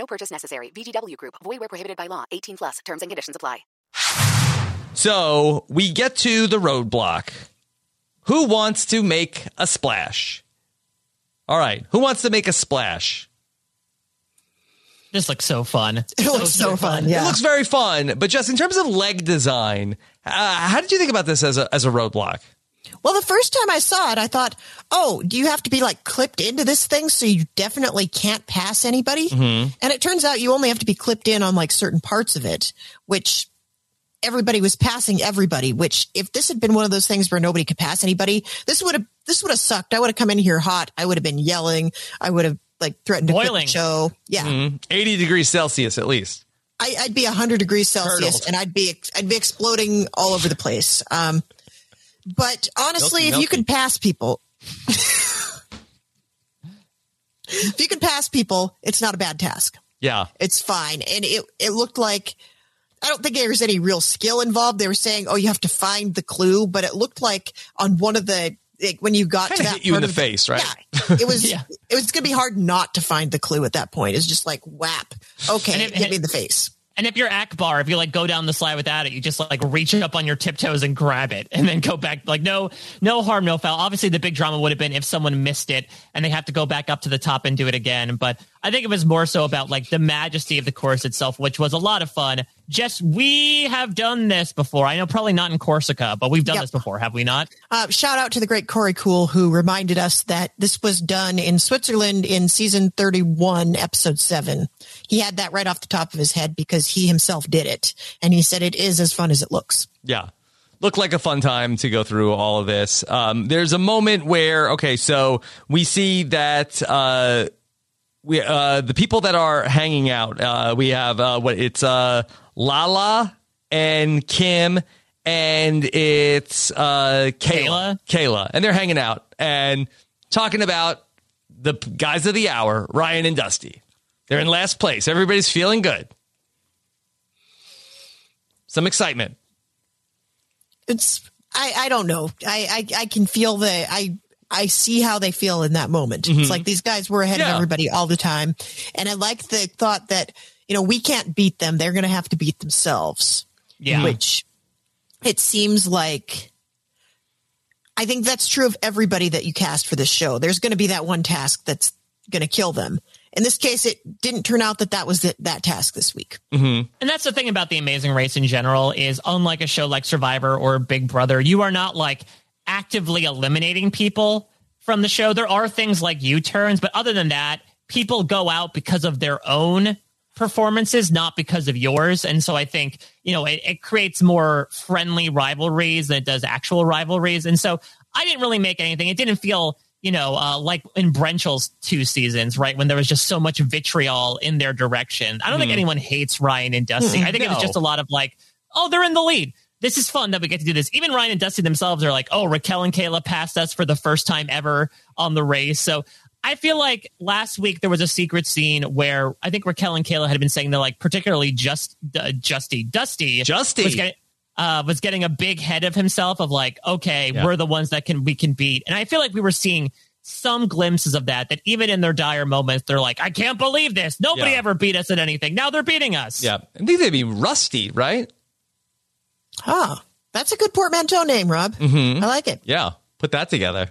No purchase necessary. VGW Group. Void where prohibited by law. 18 plus. Terms and conditions apply. So we get to the roadblock. Who wants to make a splash? All right. Who wants to make a splash? This looks so fun. It looks so fun. Yeah. It looks very fun, but just in terms of leg design, uh, how did you think about this as a as a roadblock? Well, the first time I saw it, I thought, oh, do you have to be like clipped into this thing so you definitely can't pass anybody? And it turns out you only have to be clipped in on like certain parts of it, which everybody was passing everybody, which if this had been one of those things where nobody could pass anybody, this would have, this would have sucked. I would have come in here hot. I would have been yelling. I would have like threatened to quit Boiling. the show. Yeah. Mhm. 80 degrees Celsius at least. I, I'd be 100 degrees Celsius and I'd be I'd be exploding all over the place. Um, but honestly, Milky, if you can pass people, *laughs* if you can pass people, it's not a bad task. Yeah. It's fine, and it it looked like I don't think there was any real skill involved. They were saying, "Oh, you have to find the clue," but it looked like on one of the like, when you got to Kinda that hit you in part the face, right? Yeah, it was *laughs* yeah. it was going to be hard not to find the clue at that point. It's just like whap. Okay, And it- hit me in the face. And if you're Akbar, if you like go down the slide without it, you just like reach up on your tiptoes and grab it and then go back. Like no, no harm, no foul. Obviously the big drama would have been if someone missed it and they have to go back up to the top and do it again. But I think it was more so about like the majesty of the course itself, which was a lot of fun. Jess, we have done this before. I know probably not in Corsica, but we've done Yep. this before, have we not? Uh, shout out to the great Corey Cool who reminded us that this was done in Switzerland in season 31, episode 7. He had that right off the top of his head because he himself did it. And he said it is as fun as it looks. Yeah. Looked like a fun time to go through all of this. Um, there's a moment where, okay, so we see that uh, we uh, the people that are hanging out, uh, we have uh, what it's uh, Lala and Kim, and it's uh, Kayla. Kayla. And they're hanging out and talking about the guys of the hour, Ryan and Dusty. They're in last place. Everybody's feeling good. Some excitement. It's, I, I don't know. I, I, I can feel the, I, I see how they feel in that moment. Mhm. It's like these guys were ahead Yeah. of everybody all the time. And I like the thought that, you know, we can't beat them. They're going to have to beat themselves. Yeah. Which it seems like, I think that's true of everybody that you cast for this show. There's going to be that one task that's going to kill them. In this case, it didn't turn out that that was the, that task this week. Mm-hmm. And that's the thing about the Amazing Race in general is unlike a show like Survivor or Big Brother, you are not like actively eliminating people from the show. There are things like U-turns, but other than that, people go out because of their own performances, not because of yours. And so I think, you know, it, it creates more friendly rivalries than it does actual rivalries. And so I didn't really make anything. It didn't feel, you know, uh, like in Brenchel's two seasons, right? When there was just so much vitriol in their direction. I don't think Mhm. anyone hates Ryan and Dusty. Mm, I think it was just a lot of like, oh, they're in the lead. This is fun that we get to do this. Even Ryan and Dusty themselves are like, oh, Raquel and Kayla passed us for the first time ever on the race. So I feel like last week there was a secret scene where I think Raquel and Kayla had been saying they're like, particularly just uh, Justy, Dusty, Justy. was getting, uh, was getting a big head of himself of like, okay, Yeah. we're the ones that can we can beat. And I feel like we were seeing some glimpses of that. That even in their dire moments, they're like, I can't believe this. Nobody Yeah. ever beat us at anything. Now they're beating us. Yeah. I think they'd be rusty, right? Huh. That's a good portmanteau name, Rob. Mm-hmm. I like it. Yeah. Put that together.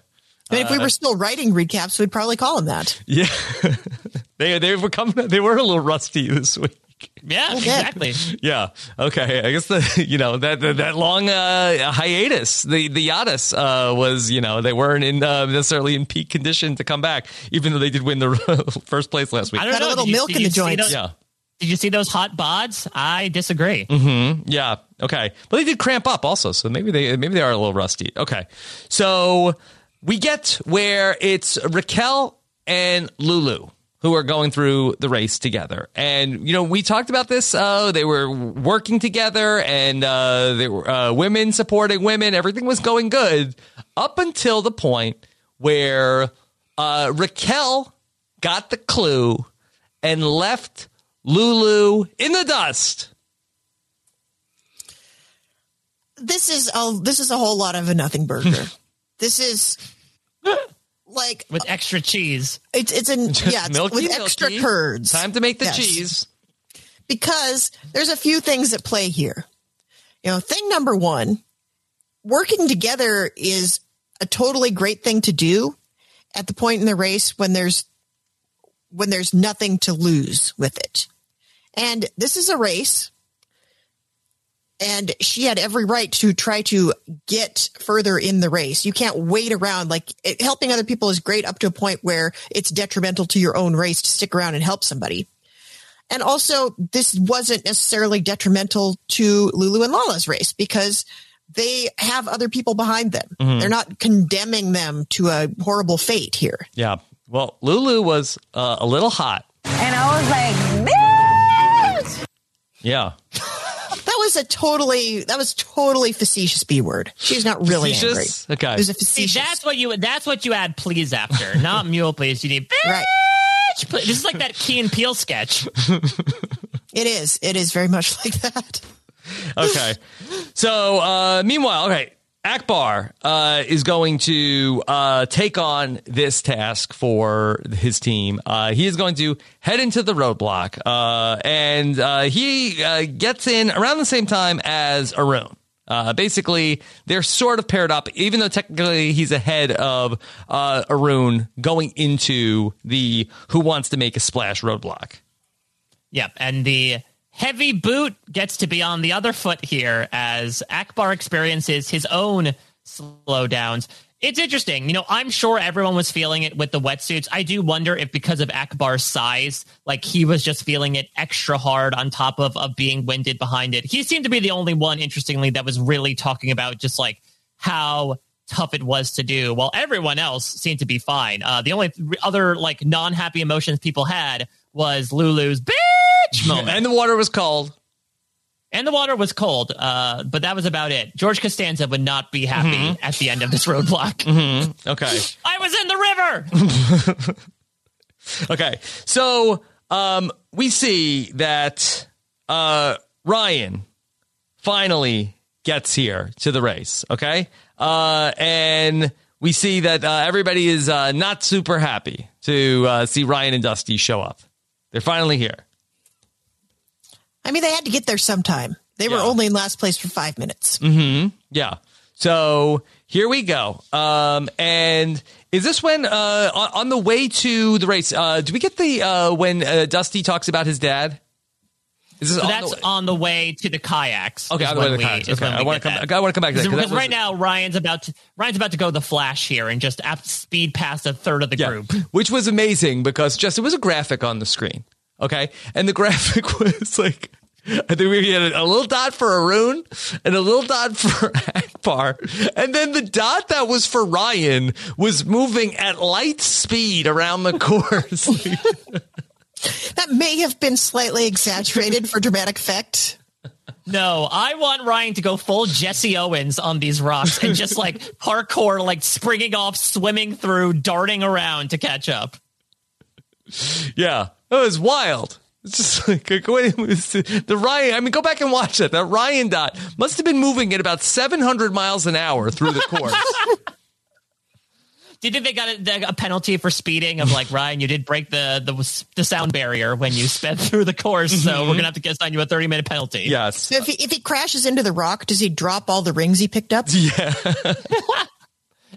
I mean, if we Uh, were still writing recaps, we'd probably call him that. *laughs* Yeah. *laughs* they they were coming they were a little rusty this week. Yeah, exactly. *laughs* Yeah. Okay. I guess the *laughs* you know that that, that long uh, hiatus, the the Yadas uh, was you know they weren't in uh, necessarily in peak condition to come back, even though they did win the *laughs* first place last week. I don't Had a little Did milk in the joints. Yeah. Did you see those hot bods? I disagree. hmm Yeah. Okay. But they did cramp up also, so maybe they maybe they are a little rusty. Okay. So we get where it's Raquel and Lulu who are going through the race together, and you know we talked about this. Uh, they were working together, and uh, they were uh, women supporting women. Everything was going good up until the point where uh, Raquel got the clue and left Lulu in the dust. This is a this is a whole lot of a nothing burger. *laughs* this is *laughs* like With extra cheese. it's it's an yeah it's Milky, with extra milky. curds. Time to make the Yes. cheese. because there's a few things at play here. You know, thing number one, working together is a totally great thing to do at the point in the race when there's when there's nothing to lose with it. And this is a race and she had every right to try to get further in the race. You can't wait around like it, helping other people is great up to a point where it's detrimental to your own race to stick around and help somebody. And also, this wasn't necessarily detrimental to Lulu and Lala's race because they have other people behind them. Mhm. They're not condemning them to a horrible fate here. Yeah. Well, Lulu was uh, a little hot. And I was like, bitch! Yeah. *laughs* That was a totally, that was totally facetious B word. She's not really Facetious? angry. Okay. It was a See, that's what you that's what you add please after, not *laughs* mule please. You need bitch. Right. please. This is like that Key and Peele sketch. It is. It is very much like that. okay. So, uh, meanwhile, okay, Akbar uh, is going to uh, take on this task for his team. Uh, he is going to head into the roadblock, uh, and uh, he uh, gets in around the same time as Arun. Basically, they're sort of paired up, even though technically he's ahead of Arun going into the Who Wants to Make a Splash roadblock. Yep, and the heavy boot gets to be on the other foot here as Akbar experiences his own slowdowns. It's interesting. You know, I'm sure everyone was feeling it with the wetsuits. I do wonder if because of Akbar's size, like he was just feeling it extra hard on top of, of being winded behind it. He seemed to be the only one, interestingly, that was really talking about just like how tough it was to do, while everyone else seemed to be fine. Uh, the only th- other like non happy emotions people had was Lulu's bitch moment. and the water was cold. And the water was cold, uh, but that was about it. George Costanza would not be happy Mm-hmm. at the end of this roadblock. *laughs* Okay. I was in the river. *laughs* Okay. So um, we see that uh, Ryan finally gets here to the race. Okay. Uh, and we see that uh, everybody is uh, not super happy to uh, see Ryan and Dusty show up. They're finally here. I mean, they had to get there sometime. They were only in last place for five minutes. hmm Yeah. So here we go. Um, and is this when uh, on, on the way to the race? Uh, do we get the uh, when uh, Dusty talks about his dad? Is this So on the that's way- on the way to the kayaks. Okay, on the way to the kayaks. is Okay, I wanna come- that. I wanna come back to that Because was right now Ryan's about to Ryan's about to go the flash here and just speed past a third of the Yeah, group. which was amazing because just it was a graphic on the screen. Okay, and the graphic *laughs* was like. I think we had a, a little dot for Arun and a little dot for *laughs* Akbar. And then the dot that was for Ryan was moving at light speed around the *laughs* course. That may have been slightly exaggerated for dramatic effect. No, I want Ryan to go full Jesse Owens on these rocks and just like parkour, like springing off, swimming through, darting around to catch up. yeah, it was wild. It's just *laughs* like the Ryan. I mean, go back and watch it. That Ryan dot must have been moving at about 700 miles an hour through the course. *laughs* Do you think they got a, a penalty for speeding? Of like Ryan, you did break the the, the sound barrier when you sped *laughs* through the course, so we're gonna have to get assign you a thirty minute penalty. Yes. So if he, if he crashes into the rock, does he drop all the rings he picked up? Yeah.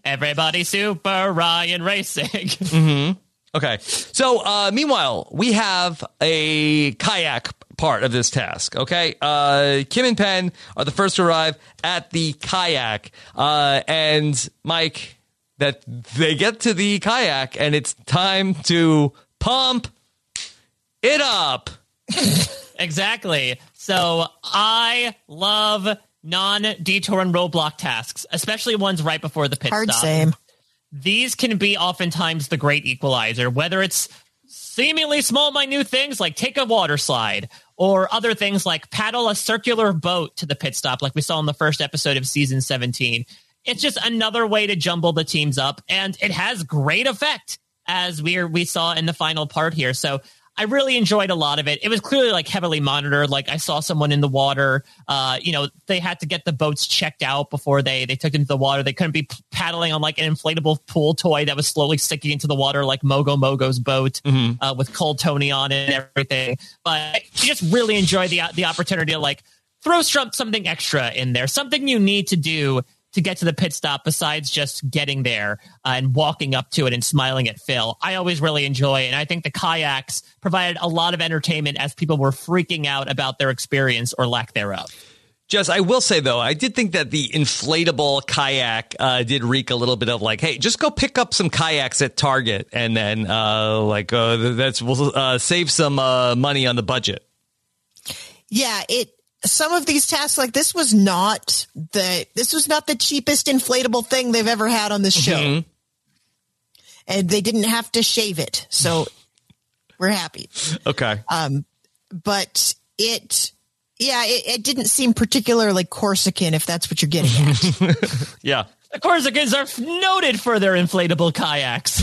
Everybody super Ryan racing. hmm Okay. So, uh, meanwhile, we have a kayak part of this task. Okay. Uh, Kim and Penn are the first to arrive at the kayak. Uh, and Mike, that they get to the kayak and it's time to pump it up. *laughs* exactly. So I love non detour and roadblock tasks, especially ones right before the pit Hard stop. same. These can be oftentimes the great equalizer, whether it's seemingly small, minute things like take a water slide or other things like paddle a circular boat to the pit stop, like we saw in the first episode of season 17. It's just another way to jumble the teams up, and it has great effect as we we saw in the final part here. So I really enjoyed a lot of it. It was clearly like heavily monitored. Like I saw someone in the water. Uh, you know, they had to get the boats checked out before they they took them into the water. They couldn't be paddling on like an inflatable pool toy that was slowly sinking into the water, like Mogo Mogo's boat uh, with Cold Tony on it and everything. But I just really enjoyed the the opportunity to like throw some- something extra in there, something you need to do to get to the pit stop besides just getting there uh, and walking up to it and smiling at Phil. I always really enjoy, and I think the kayaks provided a lot of entertainment as people were freaking out about their experience or lack thereof. Jess, I will say though, I did think that the inflatable kayak uh, did reek a little bit of like, hey, just go pick up some kayaks at Target, and then uh, like uh, that's we'll uh, save some uh, money on the budget. Yeah, it some of these tasks, like this, was not the this was not the cheapest inflatable thing they've ever had on this show, Mhm. and they didn't have to shave it, so *laughs* we're happy. Okay. Um, but it, yeah, it, it didn't seem particularly Corsican, if that's what you're getting at. *laughs* Yeah. The Corsicans are noted for their inflatable kayaks.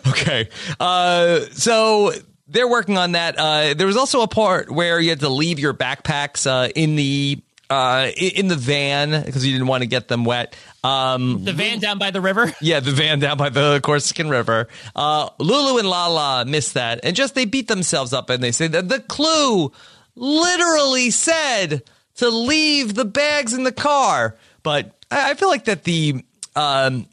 *laughs* okay. Uh, so they're working on that. Uh, there was also a part where you had to leave your backpacks uh, in the uh, in the van because you didn't want to get them wet. Um, the van down by the river. *laughs* yeah, the van down by the Corsican River. Uh, Lulu and Lala missed that, and just they beat themselves up, and they say that the clue literally said to leave the bags in the car. But I, I feel like that the um,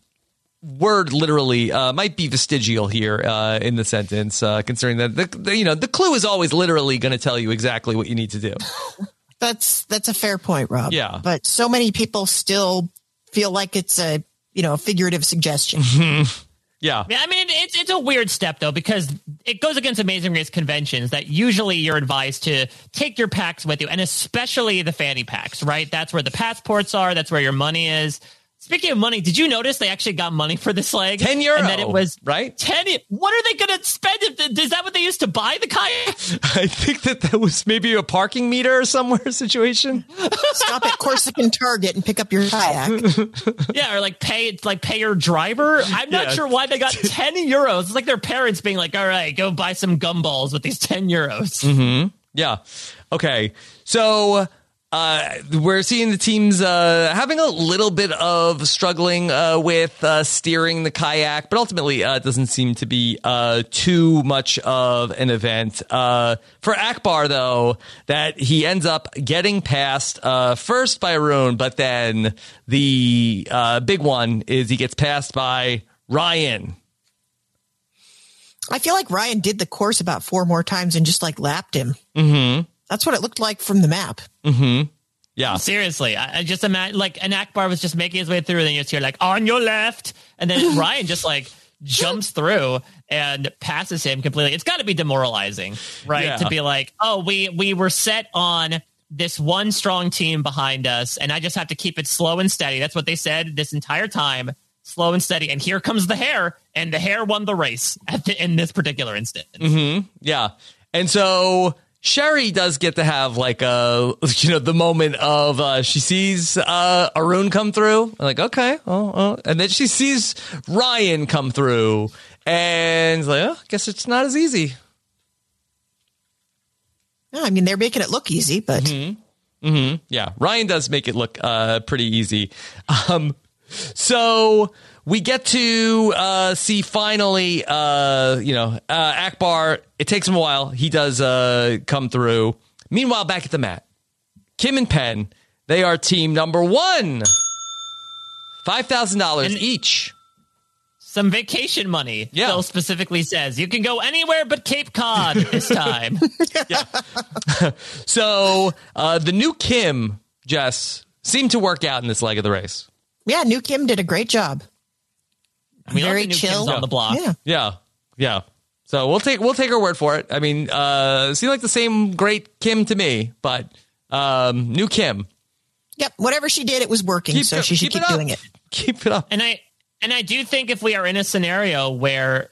word literally uh, might be vestigial here uh, in the sentence, uh, considering that the, the you know the clue is always literally going to tell you exactly what you need to do. *laughs* That's that's a fair point, Rob. Yeah. But so many people still feel like it's a you know a figurative suggestion. *laughs* Yeah. Yeah, I mean, it's it's a weird step though because it goes against Amazing Race conventions that usually you're advised to take your packs with you, and especially the fanny packs, right? That's where the passports are. That's where your money is. Speaking of money, did you notice they actually got money for this leg? 10 euro, and that it was right? Ten. What are they going to spend? If, is that what they used to buy the kayak? *laughs* I think that that was maybe a parking meter or somewhere *laughs* situation. Stop at Corsican Target and pick up your kayak. *laughs* yeah, or like pay like pay your driver. I'm not Yeah. sure why they got ten euros. It's like their parents being like, "All right, go buy some gumballs with these ten euros." hmm Yeah. Okay. So uh, we're seeing the teams uh, having a little bit of struggling uh, with uh, steering the kayak, but ultimately uh, it doesn't seem to be uh, too much of an event. Uh, for Akbar, though, that he ends up getting past uh, first by Arun, but then the uh, big one is he gets passed by Ryan. I feel like Ryan did the course about four more times and just like lapped him. Mm-hmm. That's what it looked like from the map. Mm-hmm. Yeah. Seriously, I, I just imagine like an Akbar was just making his way through, and then you just hear like on your left, and then *laughs* Ryan just like jumps through and passes him completely. It's got to be demoralizing, right? Yeah. To be like, oh, we we were set on this one strong team behind us, and I just have to keep it slow and steady. That's what they said this entire time, slow and steady. And here comes the hair, and the hair won the race at the, in this particular instant. hmm Yeah. And so Sherry does get to have like a *laughs* you know the moment of uh, she sees uh, Arun come through, like okay, oh, oh, and then she sees Ryan come through, and like, oh, I guess it's not as easy. I mean, they're making it look easy, but mm-hmm. Yeah, Ryan does make it look uh, pretty easy. Um, so we get to uh, see finally, uh, you know, uh, Akbar. It takes him a while. He does uh, come through. Meanwhile, back at the mat, Kim and Penn, they are team number one. Five thousand dollars each. Some vacation money. Yeah. Phil specifically says you can go anywhere but Cape Cod this *laughs* time. *laughs* So uh, the new Kim, Jess, seemed to work out in this leg of the race. yeah, New Kim did a great job. We love Very the new chill on the block. Yeah. Yeah, yeah. So we'll take we'll take her word for it. I mean, uh, seemed like the same great Kim to me, but um, new Kim. Yep. Whatever she did, it was working. Keep so it- she should keep keep, it doing it. Keep it up. And I and I do think if we are in a scenario where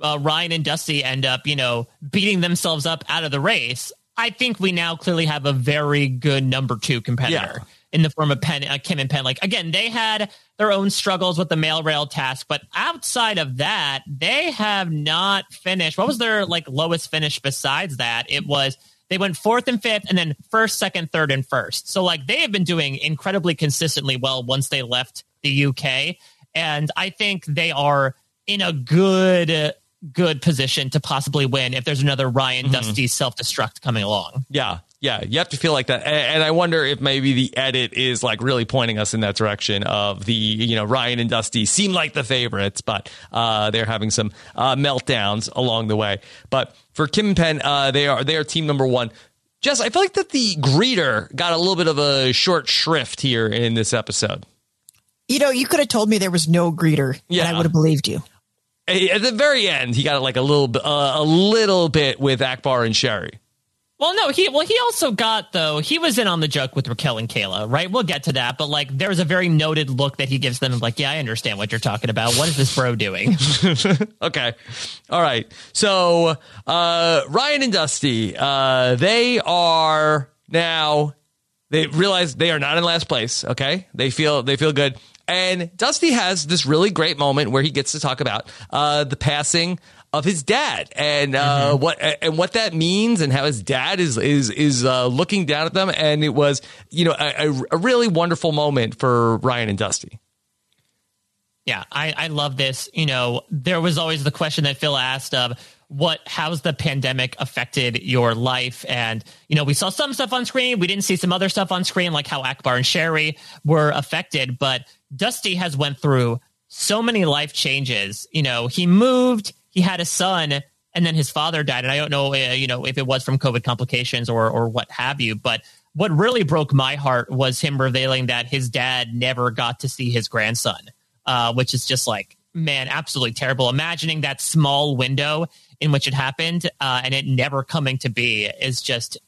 uh, Ryan and Dusty end up, you know, beating themselves up out of the race, I think we now clearly have a very good number two competitor. Yeah. In the form of Penn, uh, Kim and Penn, like again, they had their own struggles with the mail rail task, but outside of that, they have not finished. What was their like lowest finish besides that? It was they went fourth and fifth, and then first, second, third, and first. So like they have been doing incredibly consistently well once they left the UK, and I think they are in a good good position to possibly win if there's another Ryan Dusty self destruct coming along. Yeah, yeah. You have to feel like that, and I wonder if maybe the edit is like really pointing us in that direction of the you know Ryan and Dusty seem like the favorites, but uh, they're having some uh, meltdowns along the way. But for Kim and Penn, uh, they are they are team number one. Jess, I feel like that the greeter got a little bit of a short shrift here in this episode. You know, you could have told me there was no greeter, Yeah. and I would have believed you. At the very end, he got like a little uh, a little bit with Akbar and Sherry. Well, no, he well he also got though he was in on the joke with Raquel and Kayla, right? We'll get to that, but like there was a very noted look that he gives them, like, yeah, I understand what you're talking about. What is this bro doing? *laughs* *laughs* okay, all right. So uh, Ryan and Dusty, uh, they are now they realize they are not in last place. Okay, they feel they feel good. And Dusty has this really great moment where he gets to talk about uh, the passing of his dad and uh, Mm-hmm. what and what that means and how his dad is is is uh, looking down at them. And it was you know a, a- really wonderful moment for Ryan and Dusty. Yeah, I, I love this. You know, there was always the question that Phil asked of what how's the pandemic affected your life? And, you know, we saw some stuff on screen. We didn't see some other stuff on screen, like how Akbar and Sherry were affected. But Dusty has went through so many life changes. You know, he moved, he had a son, and then his father died. And I don't know, uh, you know, if it was from COVID complications or or what have you, but what really broke my heart was him revealing that his dad never got to see his grandson uh, which is just like, man, absolutely terrible. Imagining that small window in which it happened uh, and it never coming to be is just,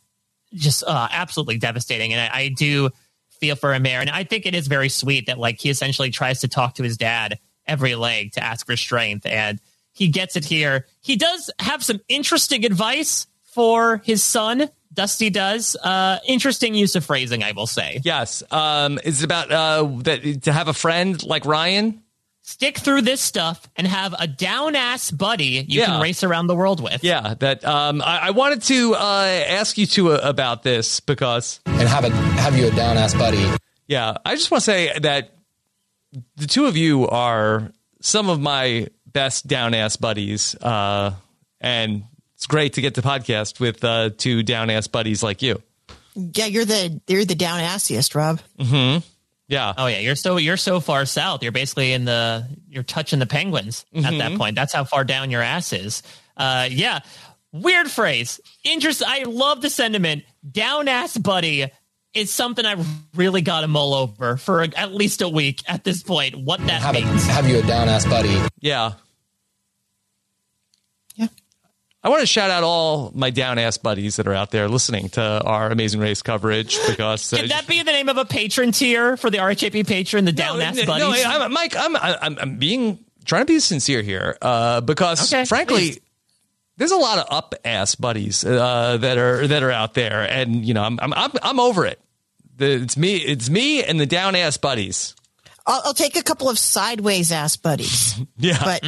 just uh, absolutely devastating. And I, I do feel for him there. And I think it is very sweet that like he essentially tries to talk to his dad every leg to ask for strength. And he gets it here. He does have some interesting advice for his son. Dusty does. Uh, interesting use of phrasing, I will say. Yes, um, it's about uh, that to have a friend like Ryan. stick through this stuff and have a down ass buddy you Yeah. can race around the world with. Yeah, that um, I, I wanted to uh, ask you two uh, about this because and have a have you a down ass buddy. Yeah, I just want to say that the two of you are some of my best down ass buddies, uh, and it's great to get to podcast with uh, two down ass buddies like you. Yeah, you're the you're the down assiest, Rob. Mm-hmm. Yeah. Oh yeah, you're so you're so far south. You're basically in the you're touching the penguins at that Mhm. point. That's how far down your ass is. Uh, yeah, weird phrase. Interest. I love the sentiment. Down ass buddy is something I really got to mull over for at least a week at this point. What that Have, a, means. have you a down ass buddy. Yeah. Yeah. I want to shout out all my down ass buddies that are out there listening to our Amazing Race coverage because uh, Could that be the name of a patron tier for the RHAP patron, the down ass no, buddies? no, I'm, Mike, I'm, I'm, I'm being trying to be sincere here uh, because, Okay, frankly, please. there's a lot of up ass buddies uh, that are that are out there, and you know, I'm I'm I'm, I'm over it. The, it's me, it's me, and the down ass buddies. I'll, I'll take a couple of sideways ass buddies, *laughs* Yeah, but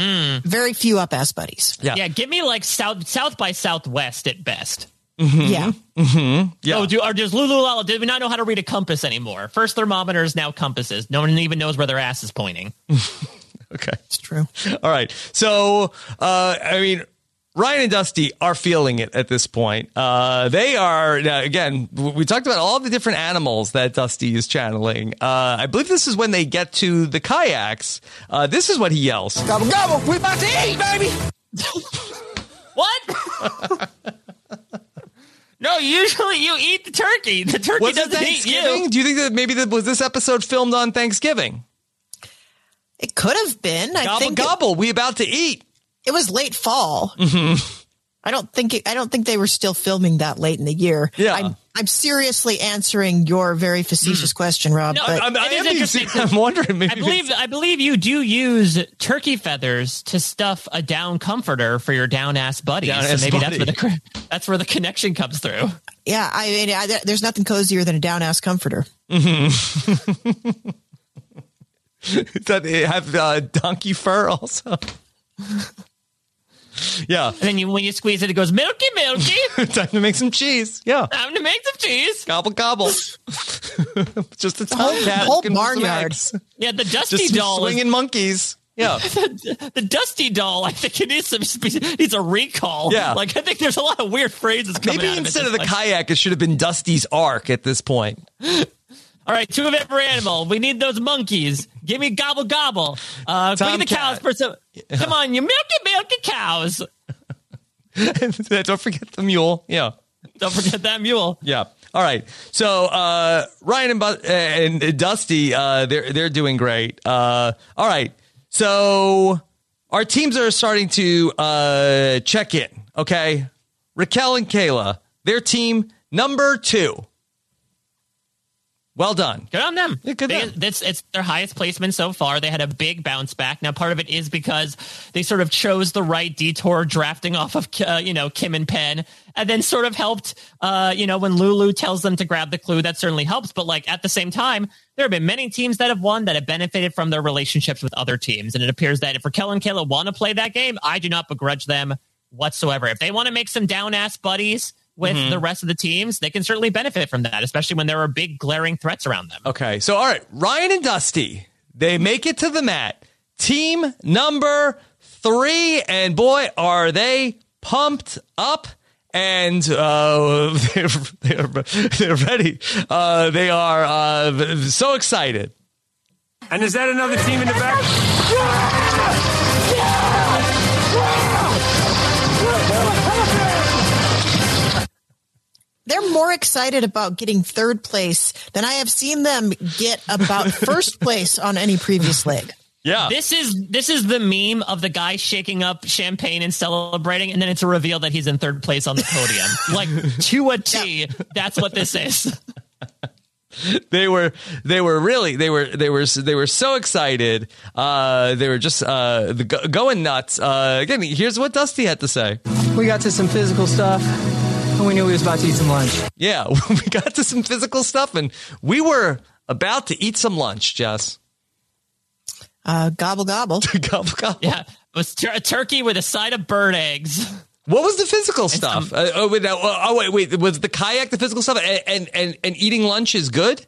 very few up ass buddies. yeah, Yeah, give me like South South by Southwest at best. Yeah. Mm-hmm. yeah. Oh, do, or does Lulu did we not know how to read a compass anymore? First thermometers, now compasses. No one even knows where their ass is pointing. *laughs* Okay. It's true. All right. So, uh, I mean, Ryan and Dusty are feeling it at this point. Uh, they are, now, again, we talked about all the different animals that Dusty is channeling. Uh, I believe this is when they get to the kayaks. Uh, this is what he yells. Gobble, gobble. We about to eat, baby. *laughs* What? *laughs* no, usually you eat the turkey. The turkey Was doesn't eat Thanksgiving? you. Do you think that maybe that was this episode filmed on Thanksgiving? It could have been. I Gobble, think it- gobble. we about to eat. It, was late fall. Mm-hmm. I don't think it, I don't think they were still filming that late in the year. Yeah. I'm I'm seriously answering your very facetious question, Rob. No, but I'm, I It is am being- *laughs* I'm wondering maybe I believe I believe you do use turkey feathers to stuff a down comforter for your down ass buddy. Down so ass maybe buddy. that's where the that's where the connection comes through. yeah, I mean, I, there's nothing cozier than a down ass comforter. *laughs* that they have uh, donkey fur also. *laughs* yeah. And then you, when you squeeze it, it goes milky, milky. *laughs* Time to make some cheese. Yeah. Time to make some cheese. Gobble gobble. *laughs* Just a whole- tomcat. whole looking barnyard. Yeah, the dusty Just some doll. is- swinging monkeys. Yeah. *laughs* the, the dusty doll. I think it needs some needs a recall. Yeah. like I think there's a lot of weird phrases coming Maybe out of it. instead of the like, kayak, it should have been Dusty's ark at this point. All right, two of every animal. We need those monkeys. Give me gobble gobble. Uh, bring the cows for some. Come on, you milky milky cows. *laughs* Don't forget the mule. Yeah. Don't forget that mule. Yeah. All right. So uh, Ryan and, Bu- uh, and Dusty, uh, they're they're doing great. Uh, all right. So our teams are starting to uh, check in. Okay. Raquel and Kayla, Their team number two. Well done. Good on them. Yeah, good They- on- it's, it's their highest placement so far. They had a big bounce back. Now, part of it is because they sort of chose the right detour, drafting off of uh, you know Kim and Penn, and then sort of helped. Uh, you know, when Lulu tells them to grab the clue, that certainly helps. But like at the same time, there have been many teams that have won that have benefited from their relationships with other teams, and it appears that if Raquel and Kayla want to play that game, I do not begrudge them whatsoever. If they want to make some down ass buddies. With Mhm. the rest of the teams, they can certainly benefit from that, especially when there are big glaring threats around them. Okay, so all right, Ryan and Dusty, they make it to the mat. Team number three, and boy, are they pumped up. And uh, *laughs* they're, they're, they're ready. Uh, they are uh, so excited. And is that another team in the back? They're more excited about getting third place than I have seen them get about *laughs* first place on any previous leg. Yeah. This is this is the meme of the guy shaking up champagne and celebrating, and then it's a reveal that he's in third place on the podium. *laughs* like to a T. That's what this is. *laughs* they were they were really they were they were they were so excited uh they were just uh the, going nuts uh again here's what dusty had to say We got to some physical stuff, and we knew we was about to eat some lunch. yeah *laughs* we got to some physical stuff and we were about to eat some lunch jess Uh, gobble gobble. *laughs* gobble gobble. Yeah, it was tur- a turkey with a side of bird eggs. what was the physical stuff uh, oh, wait, uh, oh wait wait was the kayak the physical stuff and, and and and eating lunch is good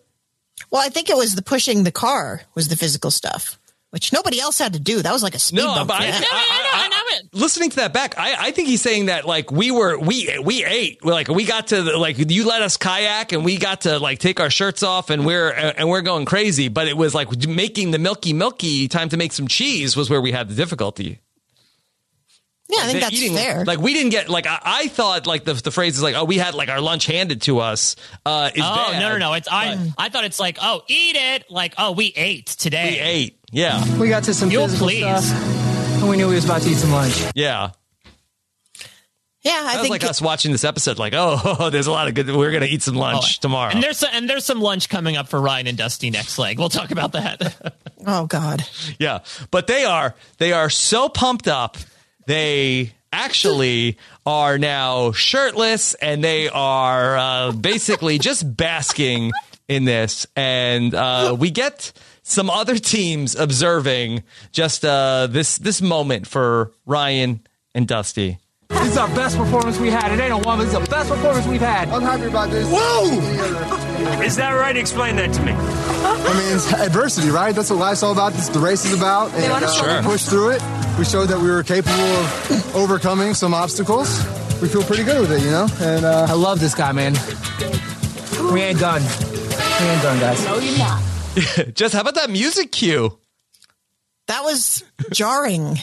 Well, I think it was the pushing the car was the physical stuff, which nobody else had to do. That was like a speed No, bump. but for I- them. I- listening to that back, I, I think he's saying that like we were we we ate like we got to the, like you let us kayak and we got to like take our shirts off and we're and we're going crazy, but it was like making the milky milky time to make some cheese was where we had the difficulty. yeah, I think that's eating- fair. Like we didn't get like I, I thought like the the phrase is like oh we had like our lunch handed to us. Uh, is oh bad, no no no! It's I I thought it's like oh eat it like oh we ate today. We ate. Yeah. We got to some You'll physical please. stuff, and we knew we was about to eat some lunch. Yeah. yeah, I That was think like us watching this episode. Like oh, *laughs* there's a lot of good. We're gonna eat some lunch tomorrow. And there's and there's some lunch coming up for Ryan and Dusty next leg. We'll talk about that. *laughs* Oh God. Yeah, but they are they are so pumped up. They actually are now shirtless and they are uh, basically just basking in this. And uh, we get some other teams observing just uh, this this moment for Ryan and Dusty. This is our best performance we had. It ain't a one, but it's the best performance we've had. I'm happy about this. Whoa! Is that right? Explain that to me. I mean, it's adversity, right? That's what life's all about. This the race is about. And wanna uh, Sure. we pushed through it. We showed that we were capable of overcoming some obstacles. We feel pretty good with it, you know. And uh, I love this guy, man. We ain't done. We ain't done, guys. No, you're not. *laughs* just how about that music cue? That was jarring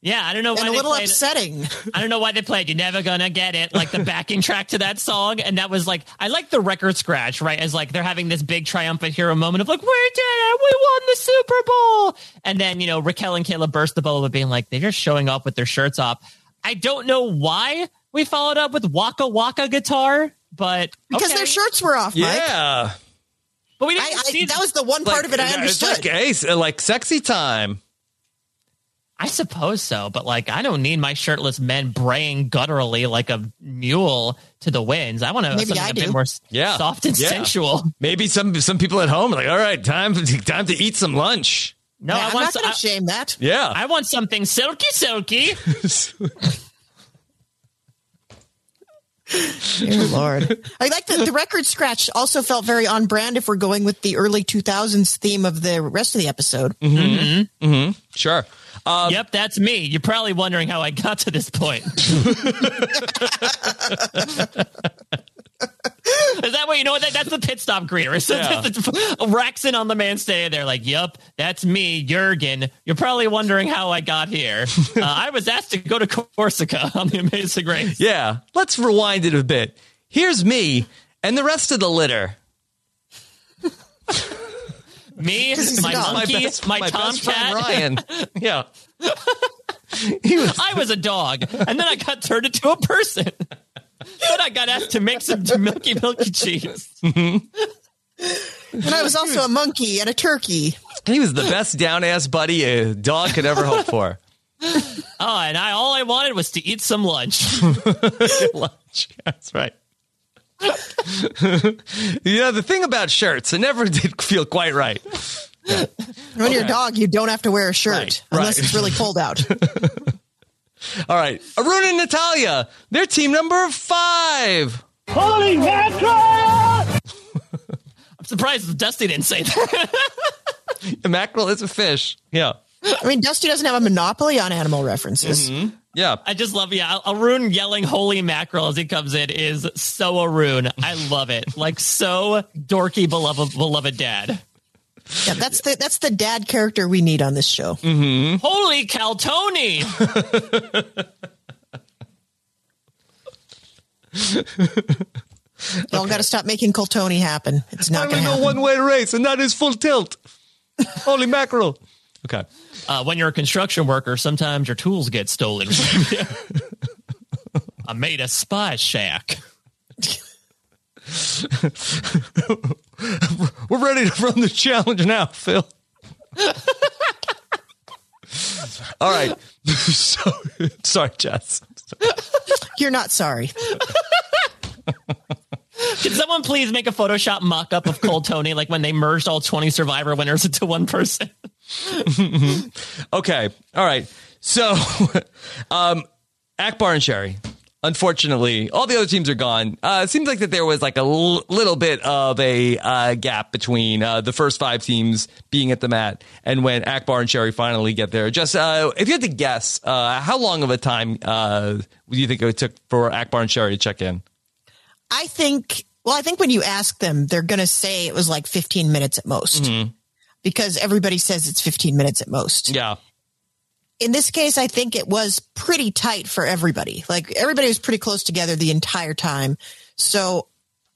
yeah, I don't know why and a they little played- upsetting. I don't know why they played "You're Never Gonna Get It" like the backing track to that song, and that was like I like the record scratch, right? As like they're having this big triumphant hero moment of like we did it, we won the Super Bowl, and then you know Raquel and Kayla burst the bubble of being like they're just showing up with their shirts off. I don't know why we followed up with Waka Waka guitar, but Because okay. their shirts were off, Mike. Yeah, but we didn't I, I, see that was the one part of it I It's understood. like, hey, like sexy time. I suppose so, but like I don't need my shirtless men braying gutturally like a mule to the winds. I want to Maybe something I a bit more Yeah, soft and Yeah. sensual. Maybe some some people at home are like, all right, time time to eat some lunch. No, Yeah, I I'm want not so- going I- to shame that. Yeah, I want something silky, silky. *laughs* Dear *laughs* Lord. I like the, the record scratch also felt very on brand if we're going with the early 2000s theme of the rest of the episode. Mm-hmm. Mm-hmm. Sure. Um, yep, that's me. You're probably wondering how I got to this point. *laughs* *laughs* Is that what you know? What that, that's the pit stop greeter. So Yeah. Raxon on the man stay there, like, "Yep, that's me, Jurgen." You're probably wondering how I got here. *laughs* Uh, I was asked to go to Corsica on the Amazing Race. Yeah. Let's rewind it a bit. Here's me and the rest of the litter. Me, *laughs* my monkey, my my, my tomcat. Ryan. *laughs* yeah. was I was a dog, and then I got turned into a person. But I got asked to make some *laughs* milky milky cheese. And I was also a monkey and a turkey. He was the best down ass buddy a dog could ever hope for. Oh, and I all I wanted was to eat some lunch. *laughs* Lunch. That's right. yeah, the thing about shirts, it never *laughs* did feel quite right. When you're a dog, you don't have to wear a shirt Right, unless right. it's really cold out. All right. Arun and Natalia, they're team number five. Holy mackerel! I'm surprised Dusty didn't say that. The mackerel is a fish. Yeah. I mean, Dusty doesn't have a monopoly on animal references. Mm-hmm. Yeah. I just love yeah. Arun yelling "Holy mackerel" as he comes in is so Arun. I love it. Like so dorky, beloved, beloved dad. Yeah, that's the that's the dad character we need on this show. Holy cow, Tony! *laughs* Y'all got to stop making Coltoni happen. It's not I going to go happen. one way race, and that is full tilt. Holy mackerel. Okay. Uh, when you're a construction worker, sometimes your tools get stolen. *laughs* I made a spy shack. *laughs* *laughs* We're ready to run the challenge now, Phil. *laughs* All right. *laughs* so, sorry, Jess. You're not sorry. Can someone please make a Photoshop mock-up of Cole Tony, like when they merged all 20 Survivor winners into one person? Okay. All right. So, um, Akbar and Sherry. Unfortunately, all the other teams are gone. Uh, it seems like that there was like a l- little bit of a uh, gap between uh, the first five teams being at the mat and when Akbar and Sherry finally get there. Just uh, if you had to guess, uh, how long of a time uh, do you think it took for Akbar and Sherry to check in? I think, well, I think when you ask them, they're going to say it was like 15 minutes at most because everybody says it's 15 minutes at most. Yeah. In this case, I think it was pretty tight for everybody. Like everybody was pretty close together the entire time. So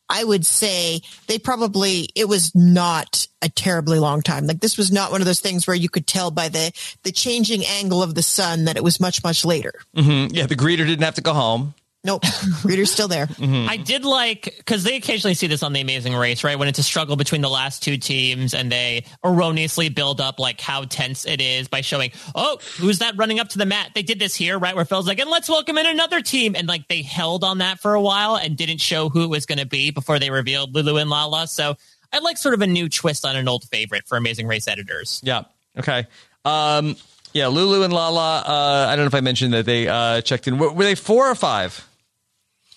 I would say they probably, it was not a terribly long time. Like this was not one of those things where you could tell by the, the changing angle of the sun that it was much, much later. hmm Yeah. The greeter didn't have to go home. Nope. *laughs* Reader's still there. I did like because they occasionally see this on the Amazing Race, right? When it's a struggle between the last two teams, and they erroneously build up like how tense it is by showing, oh, who's that running up to the mat? They did this here, right? Where Phil's like, and let's welcome in another team, and like they held on that for a while and didn't show who it was going to be before they revealed Lulu and Lala. So I like sort of a new twist on an old favorite for Amazing Race editors. Yeah. Okay. Um, yeah, Lulu and Lala. Uh, I don't know if I mentioned that they uh, checked in. Were, were they four or five?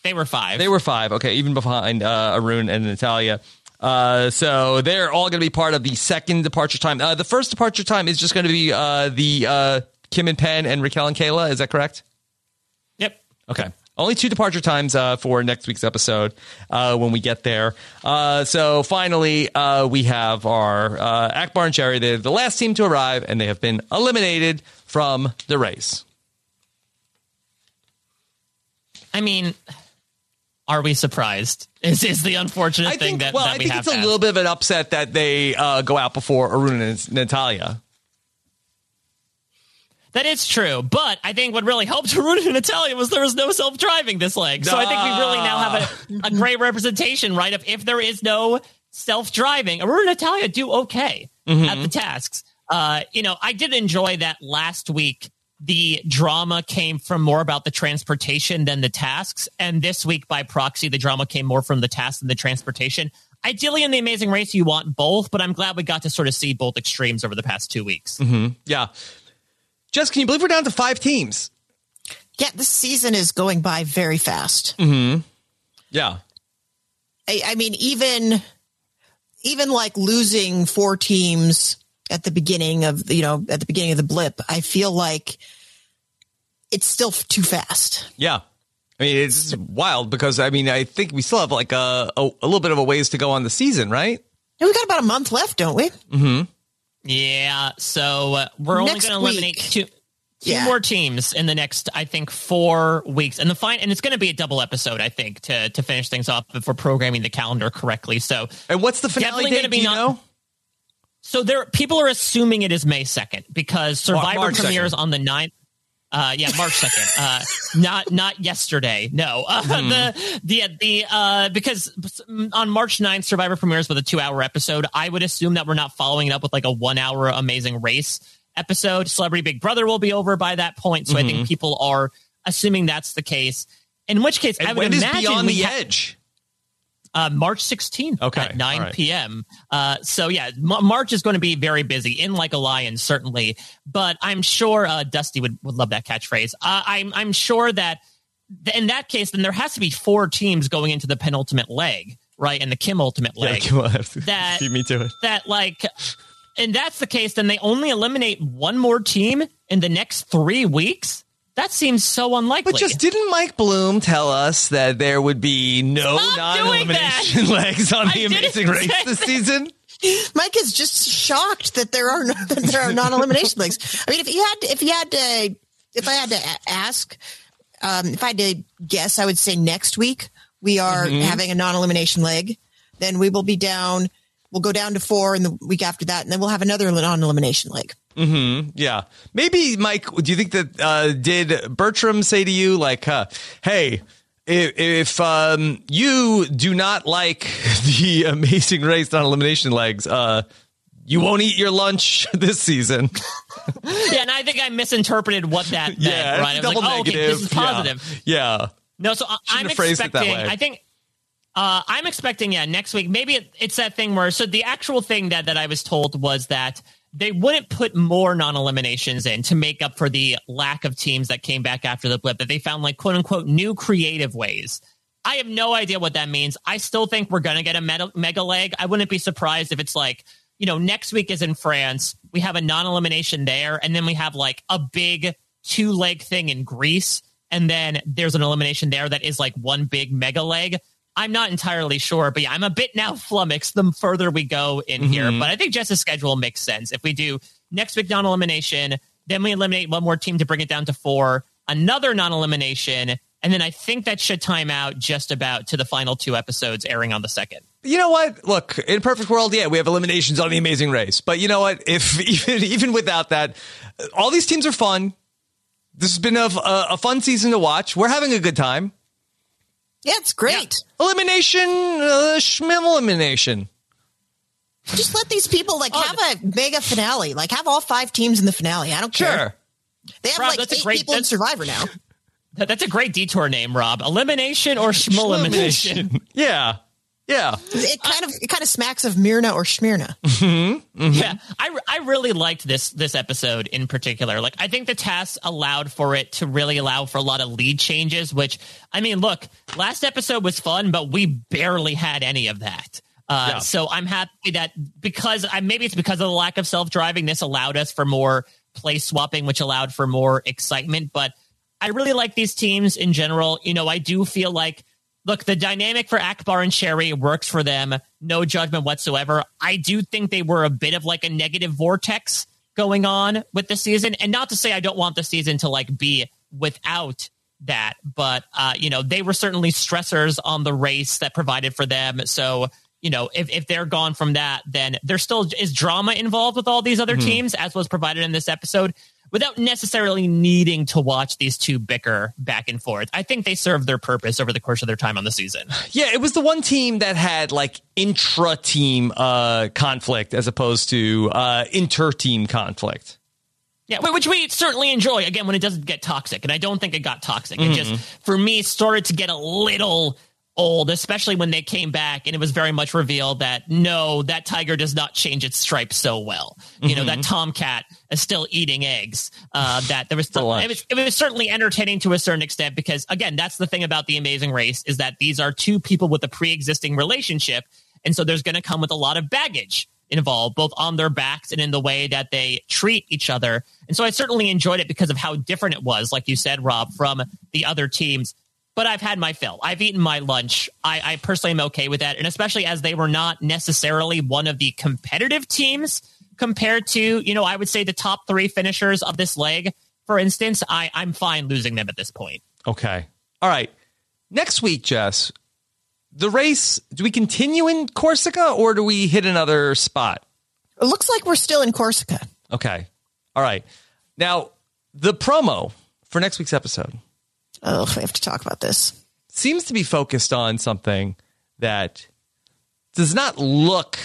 They were five. They were five. Okay, even behind uh, Arun and Natalia. Uh, so they're all going to be part of the second departure time. Uh, the first departure time is just going to be uh, the uh, Kim and Penn and Raquel and Kayla. Is that correct? Yep. Okay. Only two departure times uh, for next week's episode uh, when we get there. Uh, so finally, uh, we have our uh, Akbar and Sherry. They're the last team to arrive, and they have been eliminated from the race. I mean, are we surprised? Is is the unfortunate I thing think. that, well, that I we think have it's a little bit of an upset that they uh, go out before Arun and Natalia. That is true, but I think what really helped *laughs* Arun and Natalia was there was no self driving this leg. So I think we really now have a, a great representation, right? Of if there is no self driving, Arun and Natalia do okay Mm-hmm. at the tasks. Uh, you know, I did enjoy that last week. The drama came from more about the transportation than the tasks, and this week, by proxy, the drama came more from the tasks than the transportation. Ideally, in the Amazing Race, you want both, but I'm glad we got to sort of see both extremes over the past two weeks. Mm-hmm. Yeah. Jess, can you believe we're down to five teams? Yeah, this season is going by very fast. Mm-hmm. Yeah. I, I mean, even even like losing four teams at the beginning of you know at the beginning of the blip, I feel like it's still too fast. Yeah. I mean, it's wild because I mean, I think we still have like a, a, a little bit of a ways to go on the season, right? And we got about a month left, don't we? Mm-hmm. Yeah, so uh, we're only going to eliminate two, two Yeah. more teams in the next, I think, four weeks, and the fine, and it's going to be a double episode, I think, to to finish things off if we're programming the calendar correctly. So, And what's the finale Definitely date? gonna be do you not- know? so there, people are assuming it is May second because Survivor March 2nd. premieres on the 9th. Uh, yeah, March second. Uh, not not yesterday. No, *laughs* uh, Hmm. the the the uh, because on March 9th, Survivor premieres with a two hour episode. I would assume that we're not following it up with like a one hour Amazing Race episode. Celebrity Big Brother will be over by that point, so I Mhm. think people are assuming that's the case. In which case, I would when is imagine Beyond the ha- Edge? Uh, March 16th Okay, at 9 all right. p.m. Uh, so yeah, M- March is going to be very busy in like a lion, certainly. But I'm sure uh, Dusty would, would love that catchphrase. Uh, I'm I'm sure that th- in that case, then there has to be four teams going into the penultimate leg, right? And the Kim ultimate leg. Yeah, on. That- *laughs* Keep me to it. that like, and that's the case. Then they only eliminate one more team in the next three weeks. That seems so unlikely. But just didn't Mike Bloom tell us that there would be no Stop non-elimination *laughs* legs on I the Amazing Race this that. season? Mike is just shocked that there are no, *laughs* that there are non-elimination legs. I mean, if you had to, if you had to, if I had to ask, um, if I had to guess, I would say next week we are Mhm. having a non-elimination leg. Then we will be down. We'll go down to four, in the week after that, and then we'll have another non-elimination leg. Hmm Yeah. Maybe, Mike, do you think that, uh, did Bertram say to you, like, uh, hey, if, if um, you do not like *laughs* the amazing race on elimination legs, uh, you won't eat your lunch *laughs* this season. *laughs* yeah, and I think I misinterpreted what that meant. yeah, right? I double like, oh, okay, negative. this is positive. Yeah. No, so I- I'm have it that expecting. way. I think uh, I'm expecting. Yeah, next week maybe it, it's that thing where. So the actual thing that that I was told was that they wouldn't put more non-eliminations in to make up for the lack of teams that came back after the blip. That they found like quote unquote new creative ways. I have no idea what that means. I still think we're going to get a mega leg. I wouldn't be surprised if it's like, you know, next week is in France. We have a non elimination there. And then we have like a big two leg thing in Greece. And then there's an elimination there that is like one big mega leg. I'm not entirely sure, but yeah, I'm a bit now flummoxed the further we go in here. Mhm. But I think Jess's schedule makes sense. If we do next week non elimination, then we eliminate one more team to bring it down to four, another non elimination, and then I think that should time out just about to the final two episodes airing on the second. You know what? Look, in perfect world, yeah, we have eliminations on the Amazing Race. But you know what? *laughs* If even even without that, all these teams are fun. This has been a, a fun season to watch. We're having a good time. Yeah, it's great. Elimination, uh, schmim elimination. Just let these people like have a mega finale. Like have all five teams in the finale. I don't care. They have Rob, like eight great- people in Survivor now. *laughs* That- That's a great detour name, Rob. Elimination or schmo elimination? *laughs* Yeah. Yeah. It kind of it kind of smacks of Myrna or Smyrna. Yeah, I, I really liked this this episode in particular. Like, I think the task allowed for it to really allow for a lot of lead changes. Which, I mean, look, last episode was fun, but we barely had any of that. Uh, Yeah. So I'm happy that because I maybe it's because of the lack of self driving, this allowed us for more place swapping, which allowed for more excitement. But I really like these teams in general. You know, I do feel like look, the dynamic for Akbar and Sherry works for them. No judgment whatsoever. I do think they were a bit of like a negative vortex going on with the season. And not to say I don't want the season to like be without that, but uh, you know, they were certainly stressors on the race that provided for them. So, you know, if, if they're gone from that, then there still is drama involved with all these other Mhm. teams, as was provided in this episode, without necessarily needing to watch these two bicker back and forth. I think they served their purpose over the course of their time on the season. Yeah, it was the one team that had like intra team uh, conflict as opposed to uh, inter team conflict. Yeah, which we certainly enjoy again when it doesn't get toxic, and I don't think it got toxic. It Mhm. just for me started to get a little old, especially when they came back and it was very much revealed that no, that tiger does not change its stripes so well. You know, Mhm. that tomcat is still eating eggs. Uh, that there was still it was, it was certainly entertaining to a certain extent because again, that's the thing about the Amazing Race is that these are two people with a pre-existing relationship, and so there's going to come with a lot of baggage involved, both on their backs and in the way that they treat each other. And so I certainly enjoyed it because of how different it was, like you said, Rob, from the other teams. But I've had my fill. I've eaten my lunch. I, I personally am okay with that. And especially as they were not necessarily one of the competitive teams compared to, you know, I would say the top three finishers of this leg. For instance, I, I'm fine losing them at this point. Okay. All right. Next week, Jess, the race, do we continue in Corsica or do we hit another spot? It looks like we're still in Corsica. Okay. All right. Now, the promo for next week's episode Oh, we have to talk about this. seems to be focused on something that does not look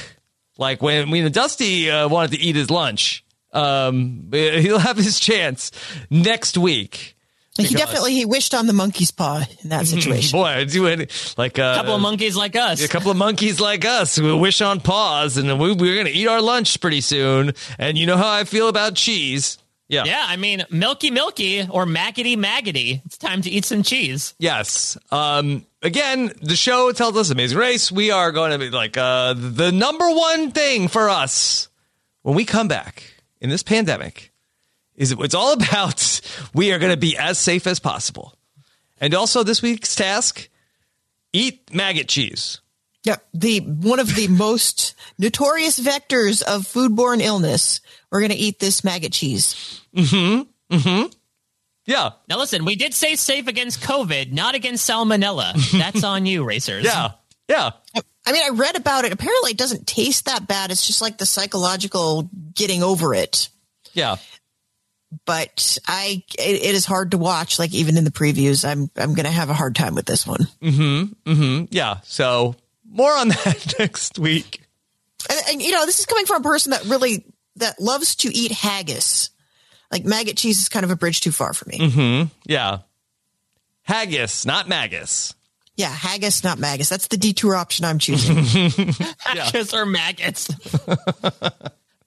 like when when Dusty uh, wanted to eat his lunch. Um, *laughs* he'll have his chance next week. He definitely he wished on the monkey's paw in that *laughs* situation. Boy, do doing like uh, A couple of monkeys like us. a couple of monkeys like us who wish on paws, and we, we're going to eat our lunch pretty soon. And you know how I feel about cheese. Yeah. Yeah, I mean, milky milky or maggoty maggoty. It's time to eat some cheese. Yes. Um, again, the show tells us Amazing Race. We are going to be like uh, the number one thing for us when we come back in this pandemic is it's all *laughs* about we are going to be as safe as possible. And also this week's task, eat maggot cheese. Yep. The one of the *laughs* most notorious vectors of foodborne illness. We're going to eat this maggot cheese. Mm-hmm. Mm-hmm. Yeah. Now listen, we did say safe against COVID, not against salmonella. That's on you, racers. Yeah. Yeah. I mean, I read about it. Apparently, it doesn't taste that bad. It's just like the psychological getting over it. Yeah. But I, it, it is hard to watch. Like even in the previews, I'm I'm going to have a hard time with this one. Mm-hmm. Mm-hmm. Yeah. So more on that *laughs* next week. And, and you know, this is coming from a person that really that loves to eat haggis. Like maggot cheese is kind of a bridge too far for me. Mm-hmm. Yeah. Haggis, not magus. Yeah, haggis, not magus. That's the detour option I'm choosing. *laughs* haggis or maggots. *laughs*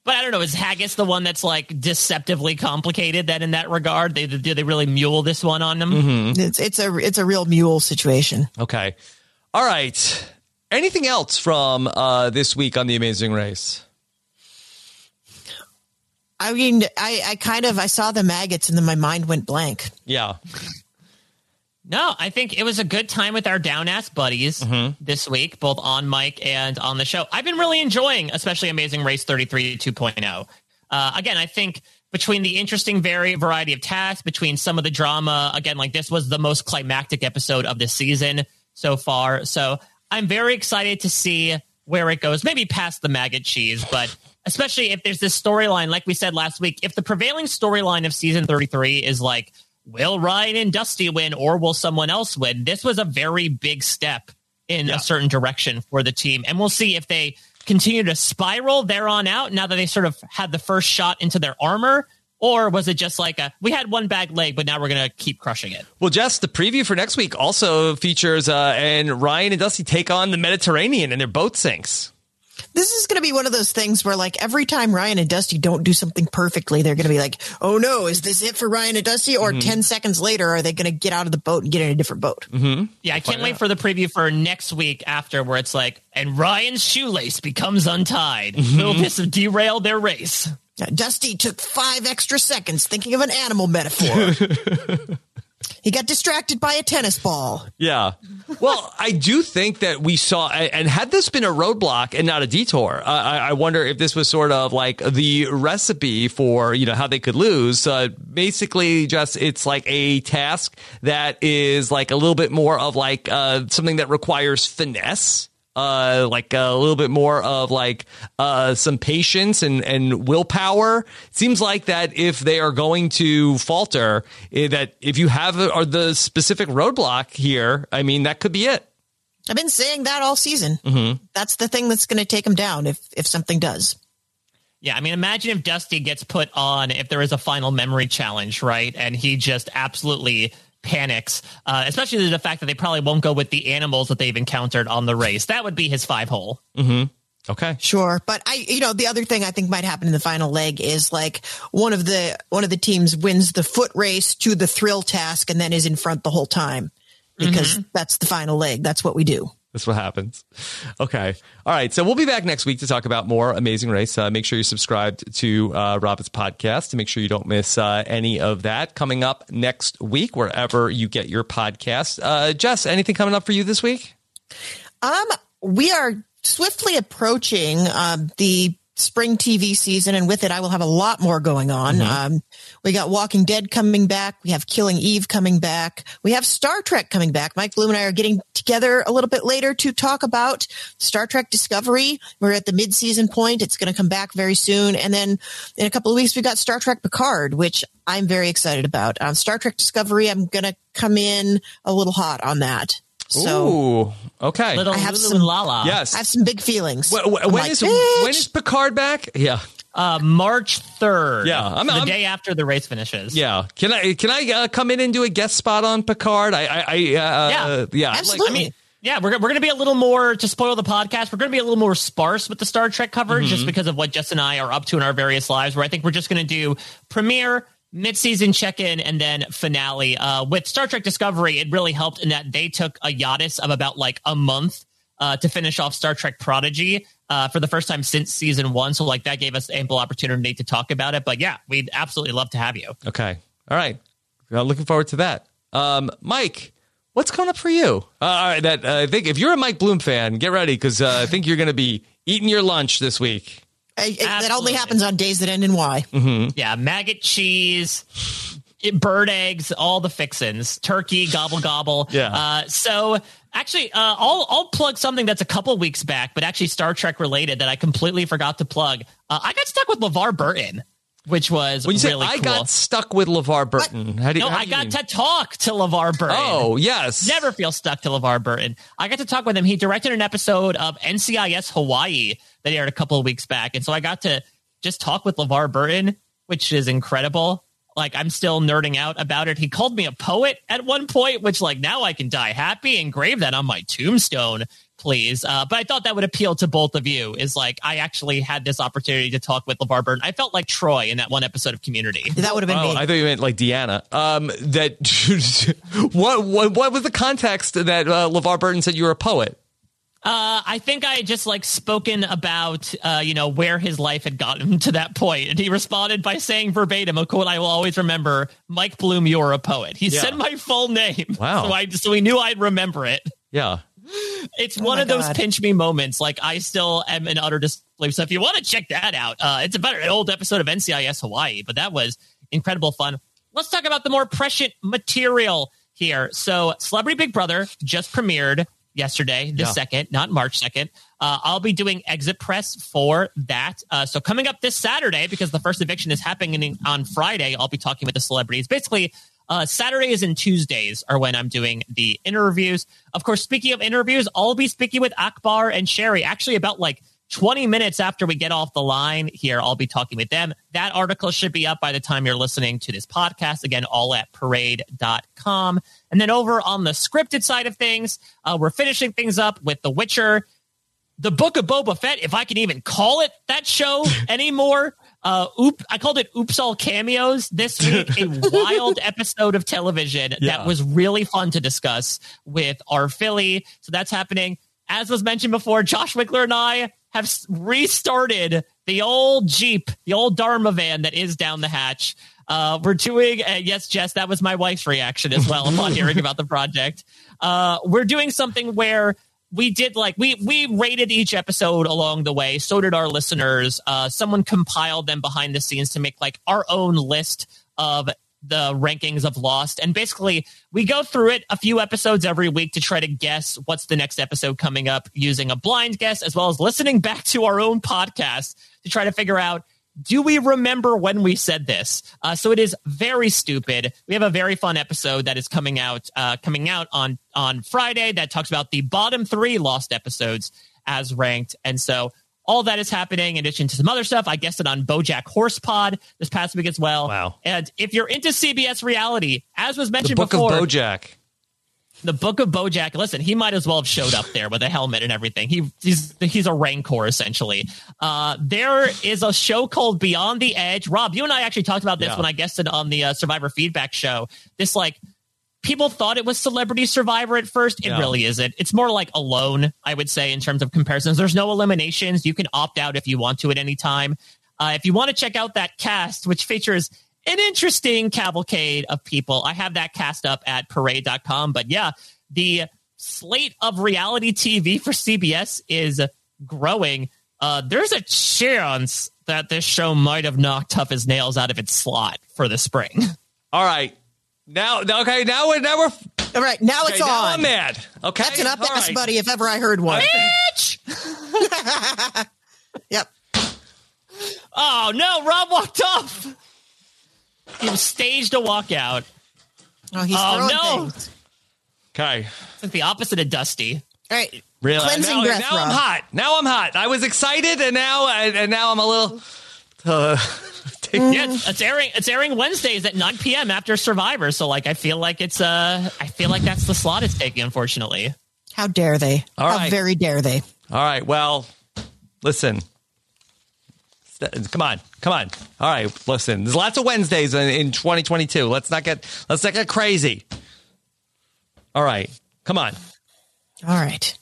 but I don't know. Is haggis the one that's like deceptively complicated? That in that regard, they do they really mule this one on them? Mm-hmm. It's it's a it's a real mule situation. Okay. All right. Anything else from uh, this week on the Amazing Race? I mean, I, I kind of I saw the maggots and then my mind went blank. Yeah. No, I think it was a good time with our down ass buddies Mm-hmm. this week, both on mic and on the show. I've been really enjoying, especially Amazing Race 33 2.0. Uh, again, I think between the interesting vari- variety of tasks, between some of the drama, again, like this was the most climactic episode of this season so far. So I'm very excited to see where it goes, maybe past the maggot cheese, but especially if there's this storyline, like we said last week, if the prevailing storyline of season 33 is like, will Ryan and Dusty win or will someone else win? This was a very big step in a certain direction for the team. And we'll see if they continue to spiral there on out now that they sort of had the first shot into their armor. Or was it just like a we had one bad leg, but now we're gonna keep crushing it? Well, Jess, the preview for next week also features uh, and Ryan and Dusty take on the Mediterranean and their boat sinks. This is going to be one of those things where, like, every time Ryan and Dusty don't do something perfectly, they're going to be like, "Oh no, is this it for Ryan and Dusty?" Or Mhm. ten seconds later, are they going to get out of the boat and get in a different boat? Mm-hmm. Yeah, I can't wait for the preview for next week after where it's like, and Ryan's shoelace becomes untied. Will this derail their race? Yeah, Dusty took five extra seconds thinking of an animal metaphor. *laughs* he got distracted by a tennis ball. Yeah. Well, I do think that we saw, and had this been a roadblock and not a detour, I, I wonder if this was sort of like the recipe for, you know, how they could lose. Uh, basically, just it's like a task that is like a little bit more of like uh, something that requires finesse. Uh, like a little bit more of like uh, some patience and, and willpower. Seems like that if they are going to falter, eh, that if you have a, or the specific roadblock here, I mean, that could be it. I've been saying that all season. Mm-hmm. That's the thing that's going to take him down if if something does. Yeah, I mean, imagine if Dusty gets put on if there is a final memory challenge, right? And he just absolutely panics, uh, especially the fact that they probably won't go with the animals that they've encountered on the race. That would be his five hole. Mm-hmm. Okay. Sure, but I, you know, the other thing I think might happen in the final leg is like one of the one of the teams wins the foot race to the thrill task and then is in front the whole time because that's the final leg. That's what we do. That's what happens. Okay. All right. So we'll be back next week to talk about more Amazing Race. Uh, make sure you're subscribed to uh, Rob Has a Podcast to make sure you don't miss uh, any of that coming up next week, wherever you get your podcast. Uh, Jess, anything coming up for you this week? Um, we are swiftly approaching um, the spring TV season, and with it, I will have a lot more going on. Um, we got Walking Dead coming back. We have Killing Eve coming back. We have Star Trek coming back. Mike Bloom and I are getting together a little bit later to talk about Star Trek Discovery. We're at the mid-season point. It's going to come back very soon, and then in a couple of weeks, we got Star Trek Picard, which I'm very excited about. Um, Star Trek Discovery, I'm going to come in a little hot on that. So Ooh, okay. Little I have Lulu some- and Lala. yes. I have some big feelings. Wh- wh- when, like, is, when is Picard back? Yeah, Uh, March 3rd. Yeah, I'm- the I'm- day after the race finishes. yeah. Can I can I uh, come in and do a guest spot on Picard? I I, I uh, Yeah. yeah. Like, Absolutely. I mean, yeah, we're, we're going to be a little more, to spoil the podcast, we're going to be a little more sparse with the Star Trek coverage just because of what Jess and I are up to in our various lives, where I think we're just going to do premiere, mid-season check-in, and then finale. Uh, with Star Trek Discovery, it really helped in that they took a hiatus of about like a month uh, to finish off Star Trek Prodigy uh, for the first time since season one. So like that gave us ample opportunity to talk about it. But yeah, we'd absolutely love to have you. Okay. All right. Well, looking forward to that. Um, Mike, what's coming up for you? Uh, all right. That uh, I think if you're a Mike Bloom fan, get ready because uh, I think you're going to be eating your lunch this week. I- I- that only happens on days that end in Y. Yeah, maggot cheese, it- bird eggs, all the fixins, turkey, gobble gobble. *laughs* Yeah. Uh, so actually, uh, I'll I'll plug something that's a couple weeks back, but actually Star Trek related that I completely forgot to plug. Uh, I got stuck with LeVar Burton, which was When you say really I cool. got stuck with LeVar Burton, how do no, how I do got mean? to talk to LeVar Burton. Oh yes. Never feel stuck to LeVar Burton. I got to talk with him. He directed an episode of NCIS Hawaii that aired a couple of weeks back. And so I got to just talk with LeVar Burton, which is incredible. Like I'm still nerding out about it. He called me a poet at one point, which like now I can die happy. Engrave that on my tombstone, please. Uh, but I thought that would appeal to both of you. Is like I actually had this opportunity to talk with LeVar Burton. I felt like Troy in that one episode of Community. That would have been Oh, me. I thought you meant like Deanna. Um, that *laughs* what, what what was the context that uh, LeVar Burton said you were a poet? Uh, I think I had just like spoken about, uh, you know, where his life had gotten *laughs* to that point. And he responded by saying verbatim a quote I will always remember Mike Bloom, you're a poet. He Yeah. said my full name. Wow. *laughs* So I so he knew I'd remember it. Yeah. It's Oh one of those pinch me moments. Like I still am in utter disbelief. So if you want to check that out, uh, it's about an old episode of NCIS Hawaii, but that was incredible fun. Let's talk about the more prescient material here. So Celebrity Big Brother just premiered yesterday, the Yeah. second, not March 2nd. Uh, I'll be doing exit press for that. Uh, so coming up this Saturday, because the first eviction is happening on Friday, I'll be talking with the celebrities. Basically, uh, Saturdays and Tuesdays are when I'm doing the interviews. Of course, speaking of interviews, I'll be speaking with Akbar and Sherry actually about like 20 minutes after we get off the line here. I'll be talking with them. That article should be up by the time you're listening to this podcast. Again, all at parade.com. And then over on the scripted side of things, uh, we're finishing things up with The Witcher the Book of Boba Fett, if I can even call it that show *laughs* anymore. Uh, oop, I called it Oops All Cameos this week. A *laughs* wild episode of television Yeah. that was really fun to discuss with our Philly. So that's happening. As was mentioned before, Josh Wigler and I have restarted the old Jeep, the old Dharma van that is down the hatch. Uh, we're doing, uh, yes, Jess, that was my wife's reaction as well upon hearing *laughs* about the project. Uh, we're doing something where we did like we we rated each episode along the way. So did our listeners. Uh someone compiled them behind the scenes to make like our own list of the rankings of lost. And basically we go through it a few episodes every week to try to guess what's the next episode coming up using a blind guess as well as listening back to our own podcast to try to figure out do we remember when we said this? Uh, so it is very stupid. We have a very fun episode that is coming out uh, coming out on on Friday that talks about the bottom three lost episodes as ranked, and so all that is happening in addition to some other stuff. I guessed it on BoJack Horsepod this past week as well. Wow. And if you're into CBS reality, as was The mentioned Book before, of BoJack. The book of Bojack. Listen, he might as well have showed up there with a helmet and everything. He he's he's a rancor essentially. Uh, there is a show called Beyond the Edge. Rob, you and I actually talked about this Yeah. when I guested on the uh, Survivor feedback show. This like people thought it was Celebrity Survivor at first. It Yeah. really isn't. It's more like Alone, I would say, in terms of comparisons. There's no eliminations. You can opt out if you want to at any time. Uh, if you want to check out that cast, which features an interesting cavalcade of people, I have that cast up at parade.com. But yeah, the slate of reality TV for CBS is growing. Uh, there's a chance that this show might have knocked Tough as Nails out of its slot for the spring. *laughs* All right. Now, okay, now we're now we're All right, now okay, it's now on. I'm mad. Okay, That's an up All ass right. buddy if ever I heard one. Bitch! *laughs* yep. *laughs* Oh no, Rob walked off. He was staged a walkout. Oh, he's Oh, no. things. Okay. It's like the opposite of Dusty. All right. Really? Cleansing now, breath, now I'm hot. Now I'm hot. I was excited, and now and now I'm a little. Uh, *laughs* Yeah, it's, it's airing. It's airing Wednesdays at 9 p.m. after Survivor. So, like, I feel like it's uh, I feel like that's the slot it's taking. Unfortunately, How dare they? All How right. very dare they? All right. Well, listen. Come on, come on. All right, listen. There's lots of Wednesdays in, in 2022. Let's not get let's not get crazy. All right, come on. All right.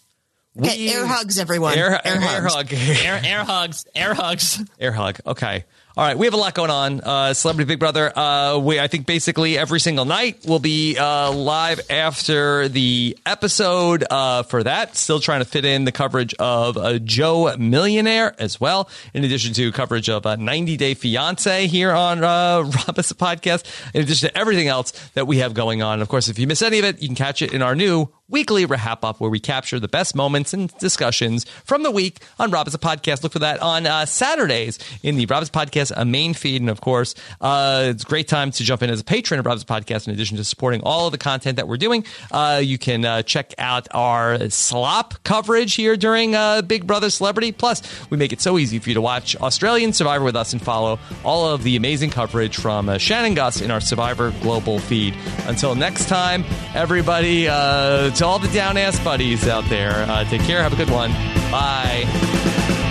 Okay, We- air hugs, everyone. Air, air, hugs. hug. *laughs* air air hugs, air hugs. Air hug. Okay. All right. We have a lot going on. Uh, Celebrity Big Brother. Uh, we, I think basically every single night will be uh, live after the episode uh, for that. Still trying to fit in the coverage of uh, Joe Millionaire as well, in addition to coverage of uh, 90 Day Fiance here on uh, *laughs* Podcast, in addition to everything else that we have going on. Of course, if you miss any of it, you can catch it in our new weekly wrap up where we capture the best moments and discussions from the week on Rob Has a Podcast. Look for that on uh, Saturdays in the Rob Has a Podcast uh, main feed. And of course, uh, it's a great time to jump in as a patron of Rob Has a Podcast in addition to supporting all of the content that we're doing. Uh, you can uh, check out our slop coverage here during uh, Big Brother Celebrity. Plus, we make it so easy for you to watch Australian Survivor with us and follow all of the amazing coverage from uh, Shannon Gus in our Survivor Global feed. Until next time, everybody, uh, to all the down ass buddies out there, take care. Have a good one. Bye.